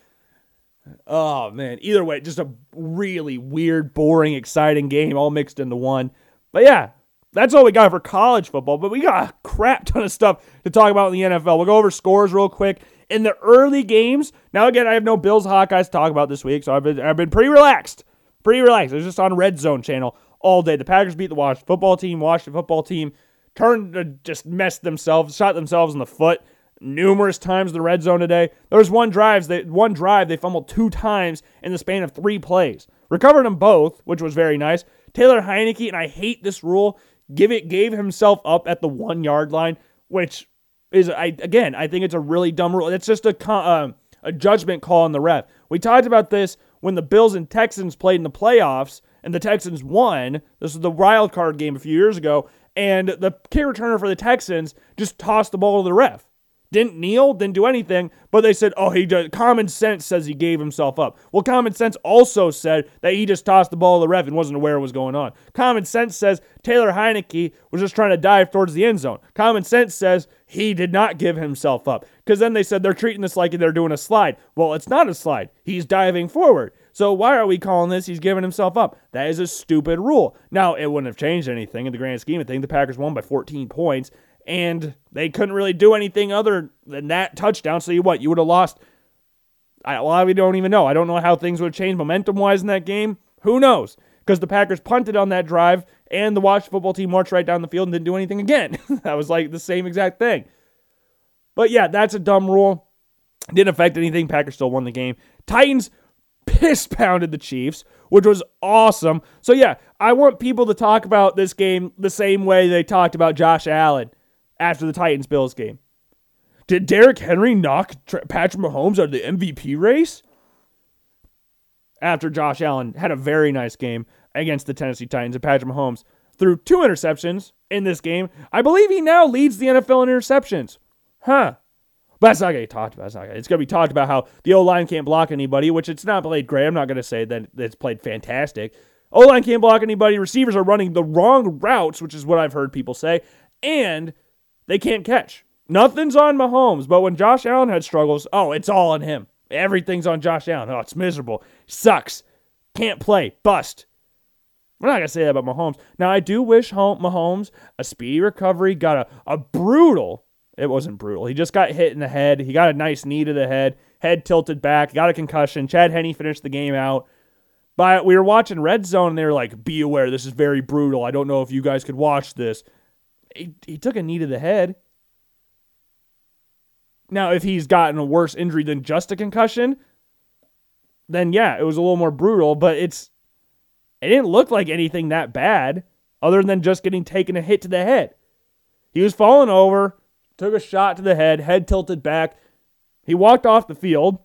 Oh man, either way, just a really weird, boring, exciting game all mixed into one. But yeah, that's all we got for college football. But we got a crap ton of stuff to talk about in the NFL. We'll go over scores real quick. In the early games, now again, I have no Bills Hawkeyes to talk about this week, so I've been I've been pretty relaxed. Pretty relaxed. It was just on Red Zone channel all day. The Packers beat the Washington football team. Washington football team turned to just messed themselves, shot themselves in the foot numerous times the red zone today. There was one drives they one drive they fumbled two times in the span of three plays. Recovered them both, which was very nice. Taylor Heinicke, and I hate this rule, give it gave himself up at the one yard line, which is I again I think it's a really dumb rule. It's just a uh, a judgment call on the ref. We talked about this when the Bills and Texans played in the playoffs and the Texans won. This was the wild card game a few years ago, and the kick returner for the Texans just tossed the ball to the ref didn't kneel, didn't do anything, but they said, oh, he does. Common sense says he gave himself up. Well, common sense also said that he just tossed the ball to the ref and wasn't aware what was going on. Common sense says Taylor Heinicke was just trying to dive towards the end zone. Common sense says he did not give himself up. Because then they said they're treating this like they're doing a slide. Well, it's not a slide. He's diving forward. So why are we calling this he's giving himself up? That is a stupid rule. Now, it wouldn't have changed anything in the grand scheme of things. The Packers won by 14 points and they couldn't really do anything other than that touchdown. So you what? You would have lost. I, well, don't even know. I don't know how things would have changed momentum wise in that game. Who knows? Because the Packers punted on that drive, and the Washington football team marched right down the field and didn't do anything again. [laughs] that was like the same exact thing. But yeah, that's a dumb rule. Didn't affect anything. Packers still won the game. Titans piss pounded the Chiefs, which was awesome. So yeah, I want people to talk about this game the same way they talked about Josh Allen after the Titans Bills game. Did Derrick Henry knock Patrick Mahomes out of the MVP race? After Josh Allen had a very nice game against the Tennessee Titans and Patrick Mahomes threw two interceptions in this game. I believe he now leads the NFL in interceptions. Huh. But that's not going to be talked about. It's, not gonna, it's going to be talked about how the O line can't block anybody, which it's not played great. I'm not going to say that it's played fantastic. O line can't block anybody. Receivers are running the wrong routes, which is what I've heard people say. And they can't catch. Nothing's on Mahomes, but when Josh Allen had struggles, oh, it's all on him. Everything's on Josh Allen. Oh, it's miserable. Sucks. Can't play. Bust. We're not going to say that about Mahomes. Now, I do wish Mahomes a speedy recovery, got a, a brutal, it wasn't brutal. He just got hit in the head. He got a nice knee to the head, head tilted back, got a concussion. Chad Henne finished the game out. But we were watching Red Zone and they were like, be aware, this is very brutal. I don't know if you guys could watch this he, took a knee to the head. Now, if he's gotten a worse injury than just a concussion, then yeah, it was a little more brutal, but it's it didn't look like anything that bad other than just getting taken a hit to the head. He was falling over, took a shot to the head, head tilted back. He walked off the field,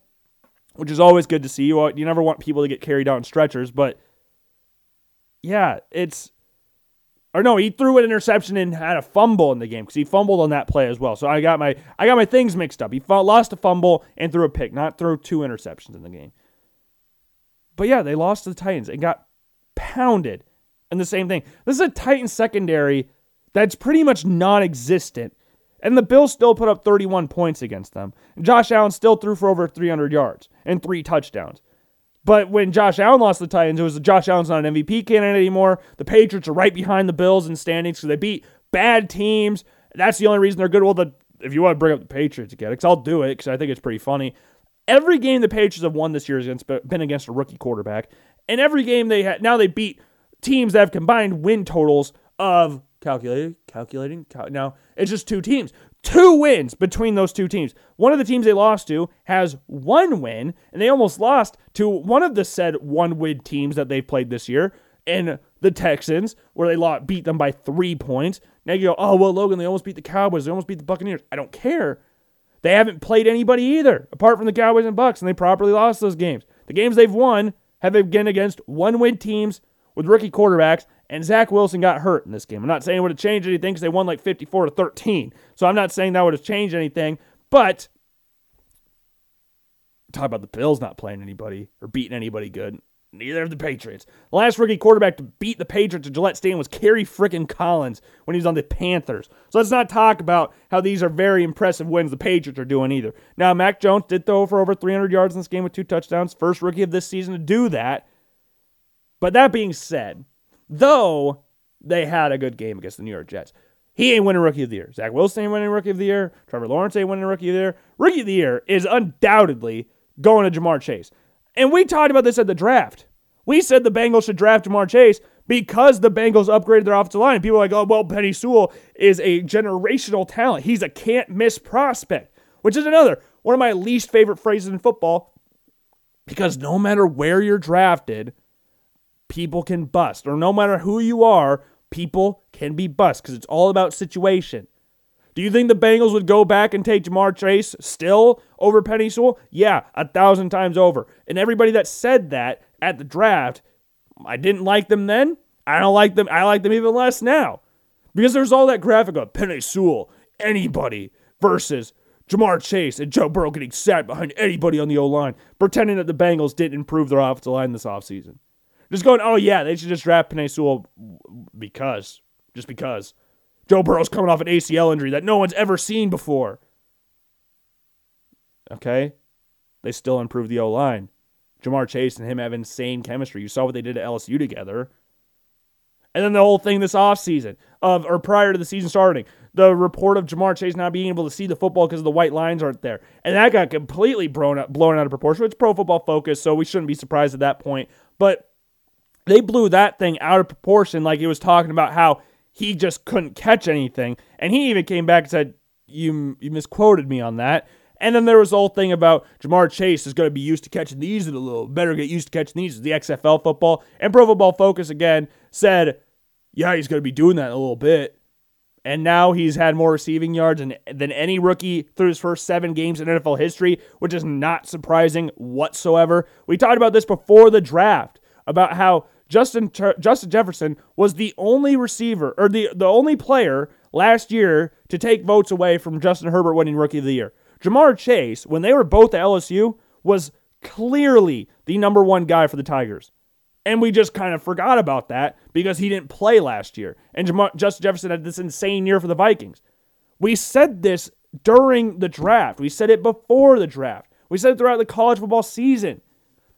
which is always good to see. You, you never want people to get carried out in stretchers, but yeah, it's or no, he threw an interception and had a fumble in the game because he fumbled on that play as well. So I got my I got my things mixed up. He lost a fumble and threw a pick, not throw two interceptions in the game. But yeah, they lost to the Titans and got pounded. And the same thing. This is a Titan secondary that's pretty much non-existent. And the Bills still put up 31 points against them. Josh Allen still threw for over 300 yards and three touchdowns. But when Josh Allen lost the Titans, it was Josh Allen's not an MVP candidate anymore. The Patriots are right behind the Bills in standings because they beat bad teams. That's the only reason they're good. Well, the, if you want to bring up the Patriots again, because I'll do it because I think it's pretty funny. Every game the Patriots have won this year has been against a rookie quarterback, and every game they had now they beat teams that have combined win totals of calculating, calculating. Cal- now it's just two teams two wins between those two teams. One of the teams they lost to has one win, and they almost lost to one of the said one win teams that they've played this year, and the Texans, where they lost, beat them by three points. Now you go, oh, well, Logan, they almost beat the Cowboys. They almost beat the Buccaneers. I don't care. They haven't played anybody either, apart from the Cowboys and Bucks, and they properly lost those games. The games they've won have been against one win teams with rookie quarterbacks and Zach Wilson got hurt in this game. I'm not saying it would have changed anything because they won like 54 to 13. So I'm not saying that would have changed anything. But talk about the Bills not playing anybody or beating anybody good. Neither of the Patriots. The last rookie quarterback to beat the Patriots at Gillette Stadium was Kerry frickin' Collins when he was on the Panthers. So let's not talk about how these are very impressive wins the Patriots are doing either. Now, Mac Jones did throw for over 300 yards in this game with two touchdowns. First rookie of this season to do that. But that being said, though they had a good game against the New York Jets. He ain't winning Rookie of the Year. Zach Wilson ain't winning Rookie of the Year. Trevor Lawrence ain't winning Rookie of the Year. Rookie of the Year is undoubtedly going to Ja'Marr Chase. And we talked about this at the draft. We said the Bengals should draft Ja'Marr Chase because the Bengals upgraded their offensive line. People are like, oh, well, Penei Sewell is a generational talent. He's a can't miss prospect, which is another one of my least favorite phrases in football because no matter where you're drafted – people can bust, or no matter who you are, people can be bust because it's all about situation. Do you think the Bengals would go back and take Ja'Marr Chase still over Penei Sewell? Yeah, a thousand times over. And everybody that said that at the draft, I didn't like them then. I don't like them. I like them even less now. Because there's all that graphic of Penei Sewell, anybody versus Ja'Marr Chase and Joe Burrow getting sat behind anybody on the O line, pretending that the Bengals didn't improve their offensive line this offseason. Just going, oh yeah, they should just draft Penei Sewell because, just because. Joe Burrow's coming off an ACL injury that no one's ever seen before. Okay? They still improved the O line. Ja'Marr Chase and him have insane chemistry. You saw what they did at LSU together. And then the whole thing this offseason of or prior to the season starting, the report of Ja'Marr Chase not being able to see the football because the white lines aren't there. And that got completely blown out, blown out of proportion. It's pro football focus, so we shouldn't be surprised at that point. But they blew that thing out of proportion, like he was talking about how he just couldn't catch anything. And he even came back and said, You, you misquoted me on that. And then there was the whole thing about Ja'Marr Chase is going to be used to catching these a little better get used to catching these is the XFL football. And Pro Football Focus again said, yeah, he's going to be doing that in a little bit. And now he's had more receiving yards than, than any rookie through his first seven games in NFL history, which is not surprising whatsoever. We talked about this before the draft about how Justin Justin Jefferson was the only receiver or the, the only player last year to take votes away from Justin Herbert winning Rookie of the Year. Ja'Marr Chase, when they were both at LSU, was clearly the number one guy for the Tigers. And we just kind of forgot about that because he didn't play last year. And Ja'Marr- Justin Jefferson had this insane year for the Vikings. We said this during the draft. We said it before the draft. We said it throughout the college football season.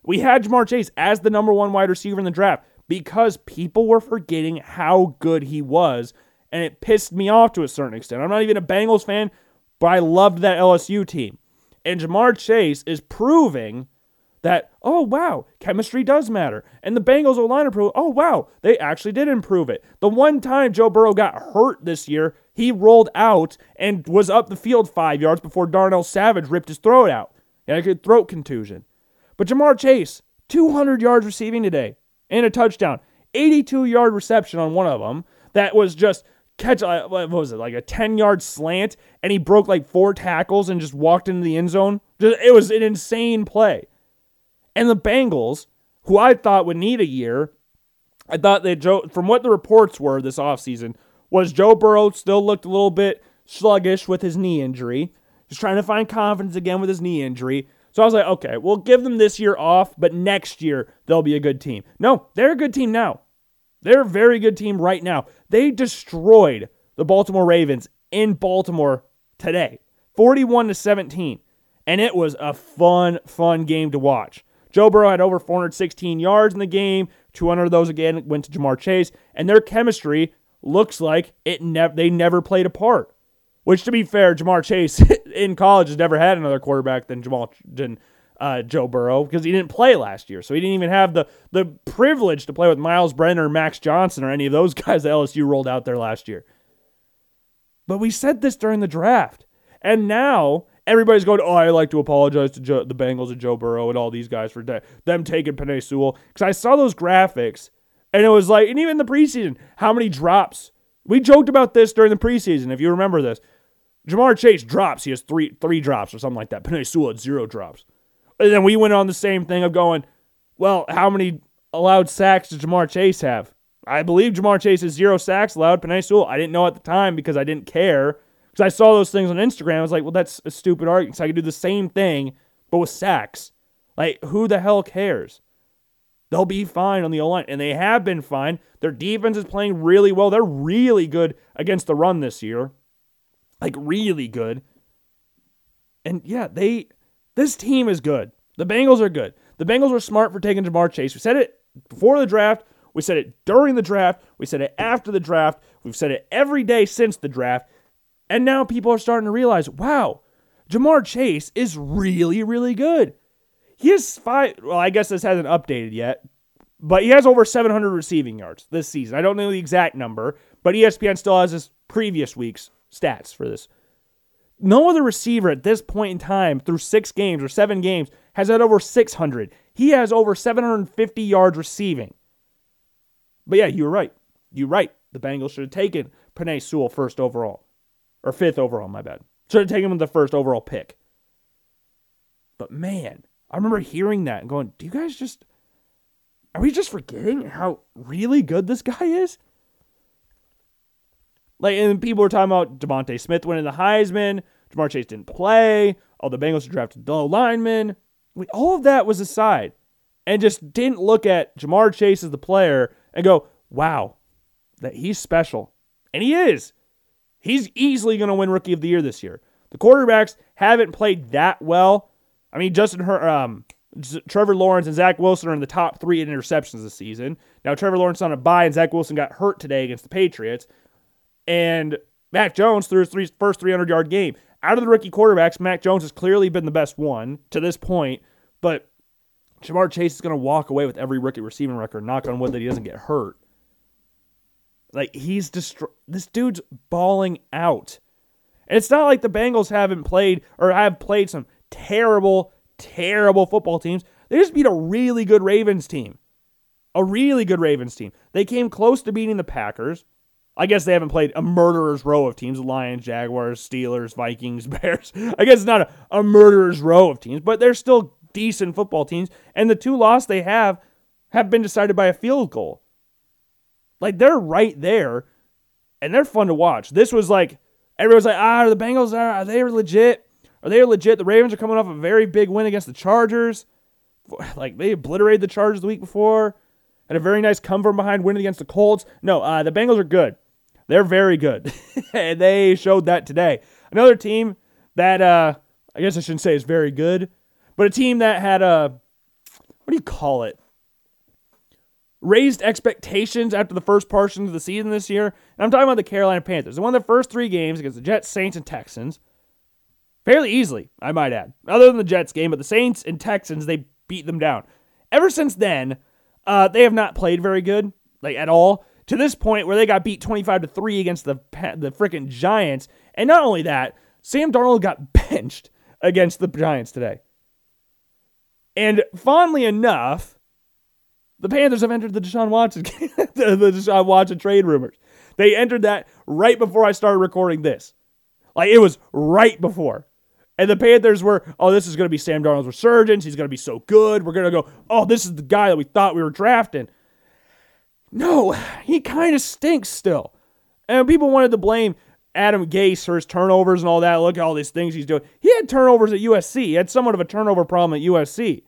We had Ja'Marr Chase as the number one wide receiver in the draft because people were forgetting how good he was. And it pissed me off to a certain extent. I'm not even a Bengals fan, but I loved that LSU team. And Ja'Marr Chase is proving that, oh, wow, chemistry does matter. And the Bengals O line improved. Oh, wow, they actually did improve it. The one time Joe Burrow got hurt this year, he rolled out and was up the field five yards before Darnell Savage ripped his throat out. Had a throat contusion. But Ja'Marr Chase, 200 yards receiving today and a touchdown, 82 yard reception on one of them. That was just catch uh, what was it like a 10 yard slant and he broke like four tackles and just walked into the end zone? It was an insane play. And the bengals who i thought would need a year i thought that joe from what the reports were this offseason was joe burrow still looked a little bit sluggish with his knee injury. He's trying to find confidence again with his knee injury so i was like okay we'll give them this year off but next year they'll be a good team no they're a good team now they're a very good team right now. They destroyed the Baltimore Ravens in Baltimore today, 41 to 17. And it was a fun, fun game to watch. Joe Burrow had over 416 yards in the game. 200 of those again went to Ja'Marr Chase, and their chemistry looks like it never they never played apart. Which, to be fair, Ja'Marr Chase [laughs] in college has never had another quarterback than Jamal than uh, Joe Burrow because he didn't play last year. So he didn't even have the, the privilege to play with Myles Brennan, Max Johnson or any of those [laughs] guys that LSU rolled out there last year. But we said this during the draft. And now everybody's going, oh, I like to apologize to Joe, the Bengals and Joe Burrow and all these guys for de- them taking Penei Sewell. Because I saw those graphics and it was like, and even the preseason, how many drops. We joked about this during the preseason, if you remember this. Ja'Marr Chase drops. He has three three drops or something like that. Penei Sewell had zero drops. And then we went on the same thing of going, well, how many allowed sacks does Ja'Marr Chase have? I believe Ja'Marr Chase has zero sacks allowed. Penei Sewell, I didn't know at the time because I didn't care. Because I saw those things on Instagram. I was like, well, that's a stupid argument. So I could do the same thing, but with sacks. Like, who the hell cares? They'll be fine on the O line, and they have been fine. Their defense is playing really well. They're really good against the run this year. Like, really good. And yeah, they this team is good. The Bengals are good. The Bengals were smart for taking Ja'Marr Chase. We said it before the draft. We said it during the draft. We said it after the draft. We've said it every day since the draft. And now people are starting to realize wow, Ja'Marr Chase is really, really good. He has five, well, I guess this hasn't updated yet, but he has over 700 receiving yards this season. I don't know the exact number, but ESPN still has his previous week's stats for this. No other receiver at this point in time, through six games or seven games, has had over 600. He has over 750 yards receiving. But yeah, you were right. You're right. the Bengals should have taken Penei Sewell first overall, or fifth overall, my bad. Should have taken him with the first overall pick. But man, I remember hearing that and going, do you guys just, are we just forgetting how really good this guy is? Like, and people were talking about DeVonta Smith winning the Heisman. Ja'Marr Chase didn't play. All the Bengals drafted the linemen. All of that was aside, and just didn't look at Ja'Marr Chase as the player and go, "Wow, that he's special," and he is. He's easily going to win Rookie of the Year this year. The quarterbacks haven't played that well. I mean, Justin, Her- um, Trevor Lawrence and Zach Wilson are in the top three in interceptions this season. Now, Trevor Lawrence on a bye, and Zach Wilson got hurt today against the Patriots. And Mac Jones threw his three, first 300 yard game. Out of the rookie quarterbacks, Mac Jones has clearly been the best one to this point, but Ja'Marr Chase is going to walk away with every rookie receiving record, knock on wood that he doesn't get hurt. Like, he's destroy. This dude's balling out. And it's not like the Bengals haven't played or have played some terrible, terrible football teams. They just beat a really good Ravens team. A really good Ravens team. They came close to beating the Packers. I guess they haven't played a murderer's row of teams Lions, Jaguars, Steelers, Vikings, [laughs] Bears. I guess it's not a, a murderer's row of teams, but they're still decent football teams. And the two losses they have have been decided by a field goal. Like they're right there and they're fun to watch. This was like, everyone's like, ah, the Bengals are, are they legit? Are they legit? The Ravens are coming off a very big win against the Chargers. [laughs] Like they obliterated the Chargers the week before. and a very nice come from behind win against the Colts. No, uh, the Bengals are good. They're very good. [laughs] and they showed that today. Another team that uh, I guess I shouldn't say is very good, but a team that had a what do you call it? Raised expectations after the first portion of the season this year. And I'm talking about the Carolina Panthers. They won their first three games against the Jets, Saints, and Texans. Fairly easily, I might add. Other than the Jets game, but the Saints and Texans, they beat them down. Ever since then, uh, they have not played very good, like at all to this point where they got beat 25 to 3 against the the freaking Giants. And not only that, Sam Darnold got [laughs] benched against the Giants today. And fondly enough, the Panthers have entered the Deshaun Watson [laughs] the Deshaun Watson trade rumors. They entered that right before I started recording this. Like it was right before. And the Panthers were, oh, this is going to be Sam Darnold's resurgence. He's going to be so good. We're going to go, oh, this is the guy that we thought we were drafting. No, he kind of stinks still. And people wanted to blame Adam Gase for his turnovers and all that. Look at all these things he's doing. He had turnovers at USC. He had somewhat of a turnover problem at USC. He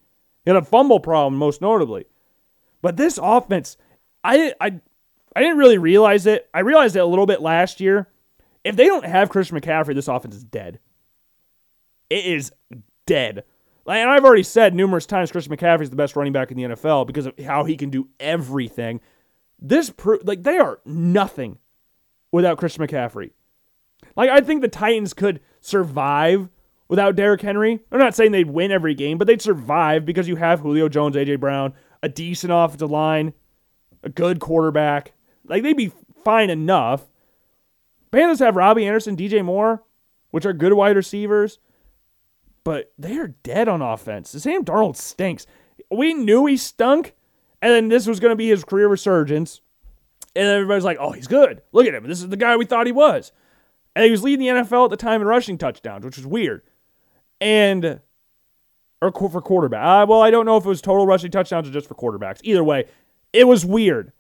had a fumble problem, most notably. But this offense, I, I, I didn't really realize it. I realized it a little bit last year. If they don't have Christian McCaffrey, this offense is dead. It is dead. And I've already said numerous times Christian McCaffrey is the best running back in the NFL because of how he can do everything. This pro- like they are nothing without Christian McCaffrey. Like I think the Titans could survive without Derrick Henry. I'm not saying they'd win every game, but they'd survive because you have Julio Jones, AJ Brown, a decent offensive line, a good quarterback. Like they'd be fine enough. Panthers have Robbie Anderson, DJ Moore, which are good wide receivers, but they are dead on offense. Sam Darnold stinks. We knew he stunk and then this was going to be his career resurgence. And everybody's like, oh, he's good. Look at him. This is the guy we thought he was. And he was leading the NFL at the time in rushing touchdowns, which was weird. And, or for quarterback. Uh, well, I don't know if it was total rushing touchdowns or just for quarterbacks. Either way, it was weird.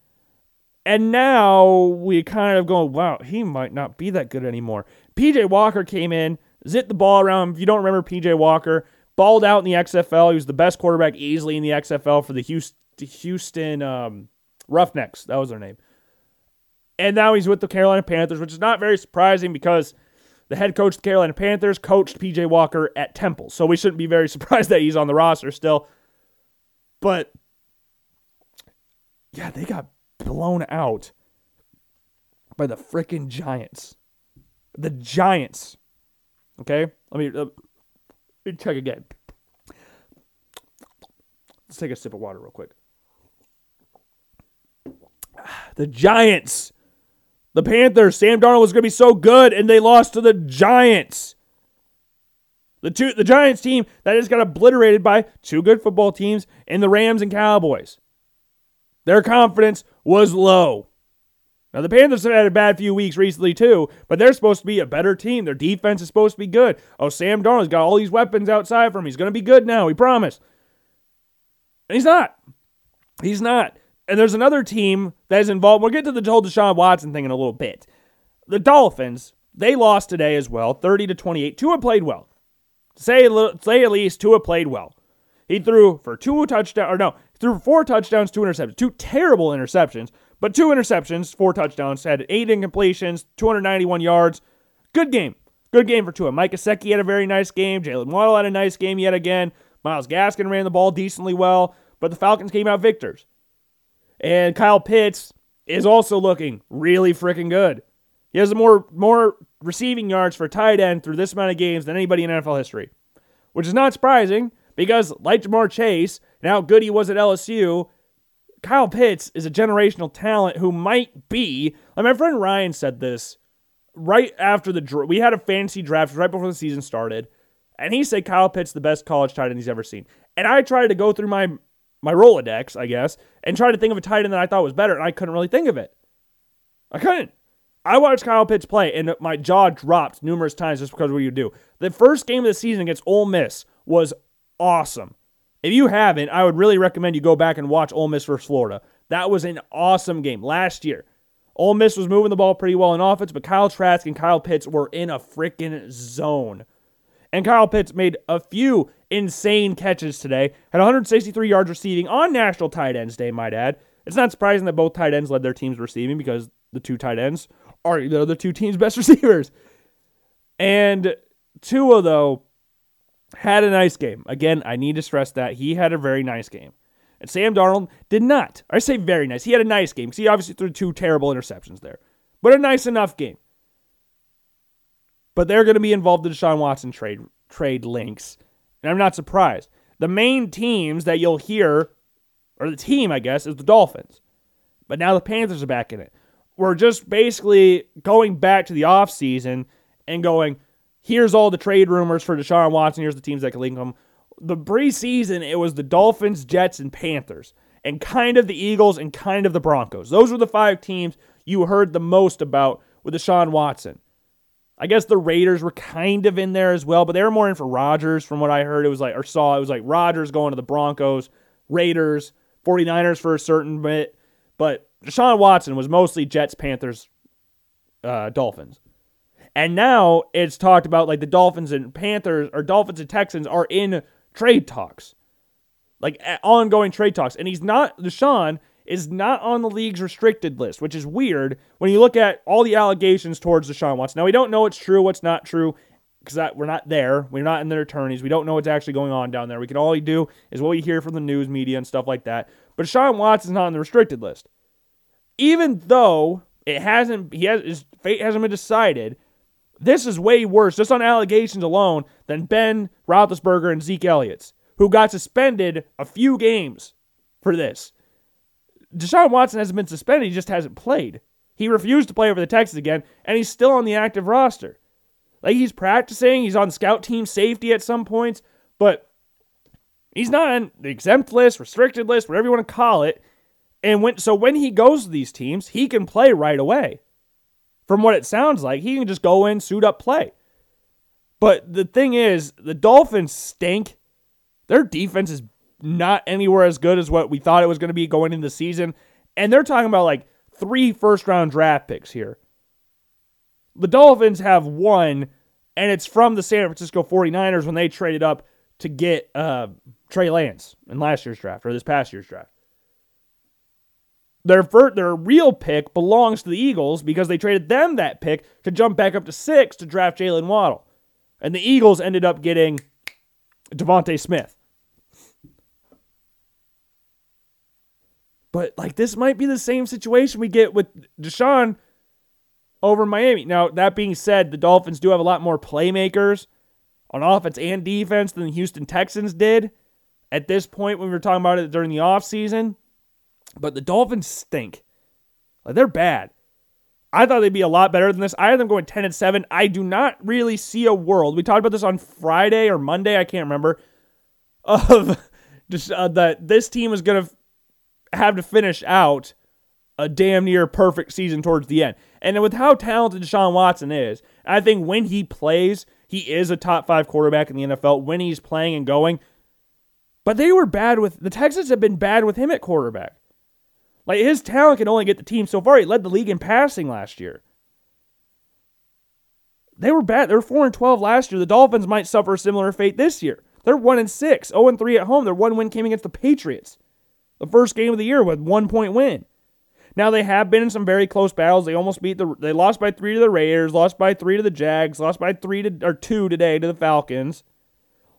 And now we kind of go, wow, he might not be that good anymore. PJ Walker came in, zipped the ball around. If you don't remember PJ Walker, balled out in the XFL. He was the best quarterback easily in the XFL for the Houston the Houston um, Roughnecks. That was their name. And now he's with the Carolina Panthers, which is not very surprising because the head coach of the Carolina Panthers coached PJ Walker at Temple. So we shouldn't be very [laughs] surprised that he's on the roster still. But yeah, they got blown out by the freaking Giants. The Giants. Okay? Let me, uh, check again. Let's take a sip of water real quick. [sighs] The Giants. The Panthers. Sam Darnold was going to be so good, and they lost to the Giants. The two, the Giants team that just got obliterated by two good football teams and the Rams and Cowboys. Their confidence was low. Now, the Panthers have had a bad few weeks recently, too, but they're supposed to be a better team. Their defense is supposed to be good. Oh, Sam Darnold's got all these weapons outside for him. He's going to be good now. We promise. And he's not. He's not. And there's another team that is involved. We'll get to the whole Deshaun Watson thing in a little bit. The Dolphins, they lost today as well, 30 to 28. Tua played well. Say, say at least Tua played well. He threw for two touchdowns, or no, threw four touchdowns, two interceptions, two terrible interceptions, but two interceptions, four touchdowns, had eight incompletions, 291 yards. Good game. Good game for Tua. Mike Gesicki had a very nice game. Jaylen Waddle had a nice game yet again. Myles Gaskin ran the ball decently well, but the Falcons came out victors. And Kyle Pitts is also looking really freaking good. He has more more receiving yards for tight end through this amount of games than anybody in NFL history, which is not surprising because, like Ja'Marr Chase and how good he was at LSU, Kyle Pitts is a generational talent who might be. Like my friend Ryan said this right after the we had a fantasy draft right before the season started, and he said Kyle Pitts the best college tight end he's ever seen. And I tried to go through my my Rolodex, I guess, and try to think of a tight end that I thought was better, and I couldn't really think of it. I couldn't. I watched Kyle Pitts play, and my jaw dropped numerous times just because of what you do. The first game of the season against Ole Miss was awesome. If you haven't, I would really recommend you go back and watch Ole Miss versus Florida. That was an awesome game last year. Ole Miss was moving the ball pretty well in offense, but Kyle Trask and Kyle Pitts were in a freaking zone. And Kyle Pitts made a few insane catches today, had 163 yards receiving on National Tight Ends Day, might add. It's not surprising that both tight ends led their teams receiving because the two tight ends are the other two teams' [laughs] best receivers. And Tua, though, had a nice game. Again, I need to stress that he had a very nice game. And Sam Darnold did not. I say very nice. He had a nice game because he obviously threw two terrible interceptions there, but a nice enough game. But they're going to be involved in Deshaun Watson trade trade links, and I'm not surprised. The main teams that you'll hear, or the team, I guess, is the Dolphins. But now the Panthers are back in it. We're just basically going back to the offseason and going, here's all the trade rumors for Deshaun Watson. Here's the teams that can link him. The preseason, it was the Dolphins, Jets, and Panthers, and kind of the Eagles and kind of the Broncos. Those were the five teams you heard the most about with Deshaun Watson. I guess the Raiders were kind of in there as well, but they were more in for Rodgers from what I heard. It was like, or saw, it was like Rodgers going to the Broncos, Raiders, 49ers for a certain bit. But Deshaun Watson was mostly Jets, Panthers, uh, Dolphins. And now it's talked about like the Dolphins and Panthers or Dolphins and Texans are in trade talks, like ongoing trade talks. And he's not, Deshaun is not on the league's restricted list, which is weird when you look at all the allegations towards Deshaun Watson. Now, we don't know what's true, what's not true, because we're not there. We're not in their attorneys. We don't know what's actually going on down there. We can all do is what we hear from the news media and stuff like that. But Deshaun Watson's not on the restricted list. Even though it hasn't, he has, his fate hasn't been decided, this is way worse, just on allegations alone, than Ben Roethlisberger and Zeke Elliott's, who got suspended a few games for this. Deshaun Watson hasn't been suspended, he just hasn't played. He refused to play over the Texans again, and he's still on the active roster. Like he's practicing, he's on scout team safety at some points, but he's not on the exempt list, restricted list, whatever you want to call it. And when so when he goes to these teams, he can play right away from what it sounds like, he can just go in, suit up, play. But the thing is, the Dolphins stink. Their defense is not anywhere as good as what we thought it was going to be going into the season. And they're talking about like three first round draft picks here. The Dolphins have one, and it's from the San Francisco 49ers when they traded up to get uh, Trey Lance in last year's draft or this past year's draft. Their their real pick belongs to the Eagles because they traded them that pick to jump back up to six to draft Jaylen Waddle. And the Eagles ended up getting DeVonta Smith. But like this might be the same situation we get with Deshaun over Miami. Now, that being said, the Dolphins do have a lot more playmakers on offense and defense than the Houston Texans did at this point when we were talking about it during the offseason. But the Dolphins stink. Like they're bad. I thought they'd be a lot better than this. I had them going 10 and 7. I do not really see a world. We talked about this on Friday or Monday, I can't remember, [laughs] of just uh, that this team is going to have to finish out a damn near perfect season towards the end. And with how talented Deshaun Watson is, I think when he plays, he is a top five quarterback in the NFL when he's playing and going. But they were bad with the Texans have been bad with him at quarterback. Like his talent can only get the team so far. He led the league in passing last year. They were bad. They were four and twelve last year. The Dolphins might suffer a similar fate this year. They're one and six, 0 and three at home. Their one win came against the Patriots, the first game of the year with one point win. Now they have been in some very close battles. They almost beat the. They lost by three to the Raiders, lost by three to the Jags, lost by three to or two today to the Falcons,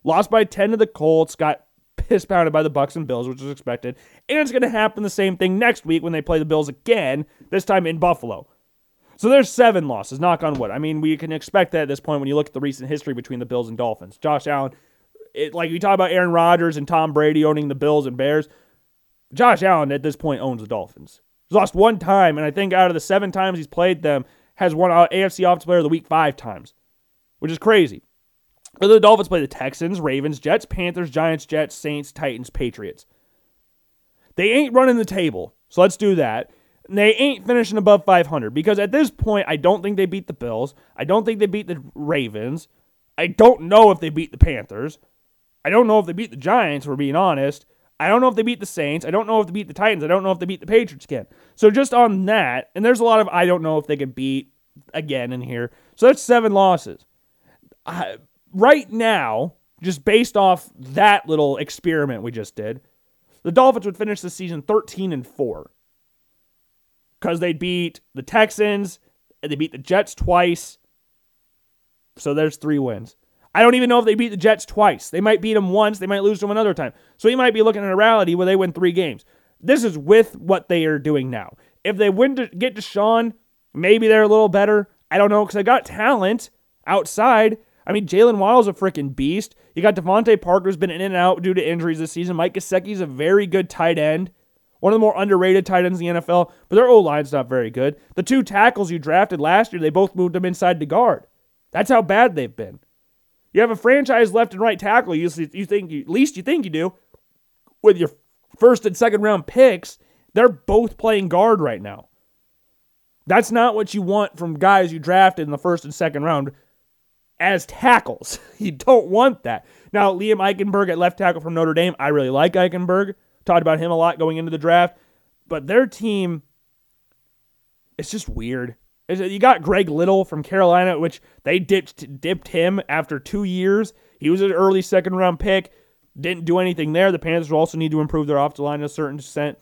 lost by ten to the Colts. Got piss pounded by the Bucs and Bills, which was expected. And it's going to happen the same thing next week when they play the Bills again. This time in Buffalo. So there's seven losses. Knock on wood. I mean, we can expect that at this point when you look at the recent history between the Bills and Dolphins. Josh Allen, it, like we talk about Aaron Rodgers and Tom Brady owning the Bills and Bears. Josh Allen at this point owns the Dolphins. He's lost one time, and I think out of the seven times he's played them, has won AFC Offensive Player of the Week five times, which is crazy. The Dolphins play the Texans, Ravens, Jets, Panthers, Giants, Jets, Saints, Titans, Patriots. They ain't running the table, so let's do that. They ain't finishing above 500 because at this point, I don't think they beat the Bills. I don't think they beat the Ravens. I don't know if they beat the Panthers. I don't know if they beat the Giants, we're being honest. I don't know if they beat the Saints. I don't know if they beat the Titans. I don't know if they beat the Patriots again. So just on that, and there's a lot of I don't know if they can beat again in here. So that's seven losses. Uh, right now, just based off that little experiment we just did, the Dolphins would finish the season 13 and 4. Because they beat the Texans, and they beat the Jets twice. So there's three wins. I don't even know if they beat the Jets twice. They might beat them once. They might lose to them another time. So you might be looking at a reality where they win three games. This is with what they are doing now. If they win to get Deshaun, maybe they're a little better. I don't know because they got talent outside. I mean, Jaylen Waddle's a freaking beast. You got DeVante Parker's been in and out due to injuries this season. Mike Gesicki's a very good tight end. One of the more underrated tight ends in the NFL, but their O line's not very good. The two tackles you drafted last year, they both moved them inside to guard. That's how bad they've been. You have a franchise left and right tackle. You, you think you, at least you think you do with your first and second round picks. They're both playing guard right now. That's not what you want from guys you drafted in the first and second round as tackles. [laughs] you don't want that. Now, Liam Eichenberg at left tackle from Notre Dame, I really like Eichenberg. Talked about him a lot going into the draft. But their team, it's just weird. You got Greg Little from Carolina, which they dipped dipped him after two years. He was an early second round pick. Didn't do anything there. The Panthers will also need to improve their offensive line to a certain extent.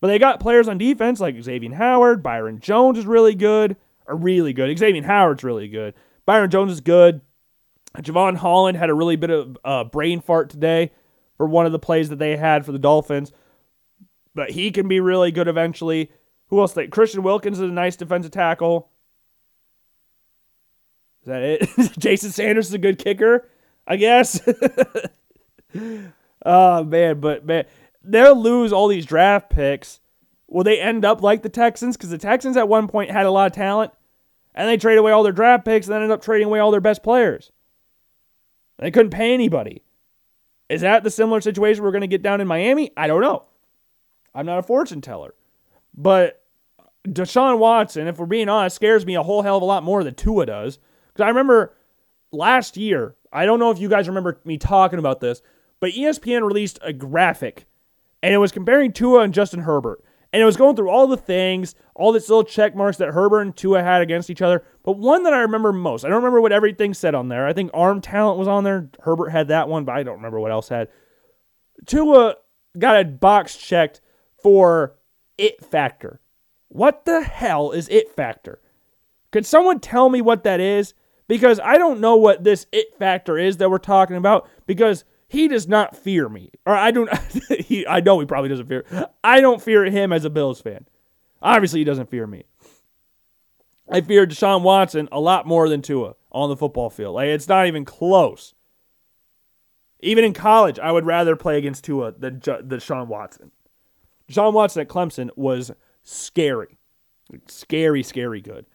But they got players on defense like Xavier Howard. Byron Jones is really good, or really good. Xavier Howard's really good. Byron Jones is good. Jevon Holland had a really bit of uh, brain fart today for one of the plays that they had for the Dolphins. But he can be really good eventually. Who else? Like Christian Wilkins is a nice defensive tackle. Is that it? [laughs] Jason Sanders is a good kicker, I guess. [laughs] oh man, but man, they'll lose all these draft picks. Will they end up like the Texans? Because the Texans at one point had a lot of talent, and they traded away all their draft picks, and ended up trading away all their best players. They couldn't pay anybody. Is that the similar situation we're going to get down in Miami? I don't know. I'm not a fortune teller. But Deshaun Watson, if we're being honest, scares me a whole hell of a lot more than Tua does. Because I remember last year, I don't know if you guys remember me talking about this, but ESPN released a graphic and it was comparing Tua and Justin Herbert. And it was going through all the things, all these little check marks that Herbert and Tua had against each other. But one that I remember most, I don't remember what everything said on there. I think arm talent was on there. Herbert had that one, but I don't remember what else had. Tua got a box checked for it factor. What the hell is it factor? Could someone tell me what that is? Because I don't know what this it factor is that we're talking about because he does not fear me. Or I don't [laughs] he I know he probably doesn't fear. I don't fear him as a Bills fan. Obviously he doesn't fear me. I fear Deshaun Watson a lot more than Tua on the football field. Like it's not even close. Even in college, I would rather play against Tua than Deshaun Watson. Deshaun Watson at Clemson was scary. Scary, scary good.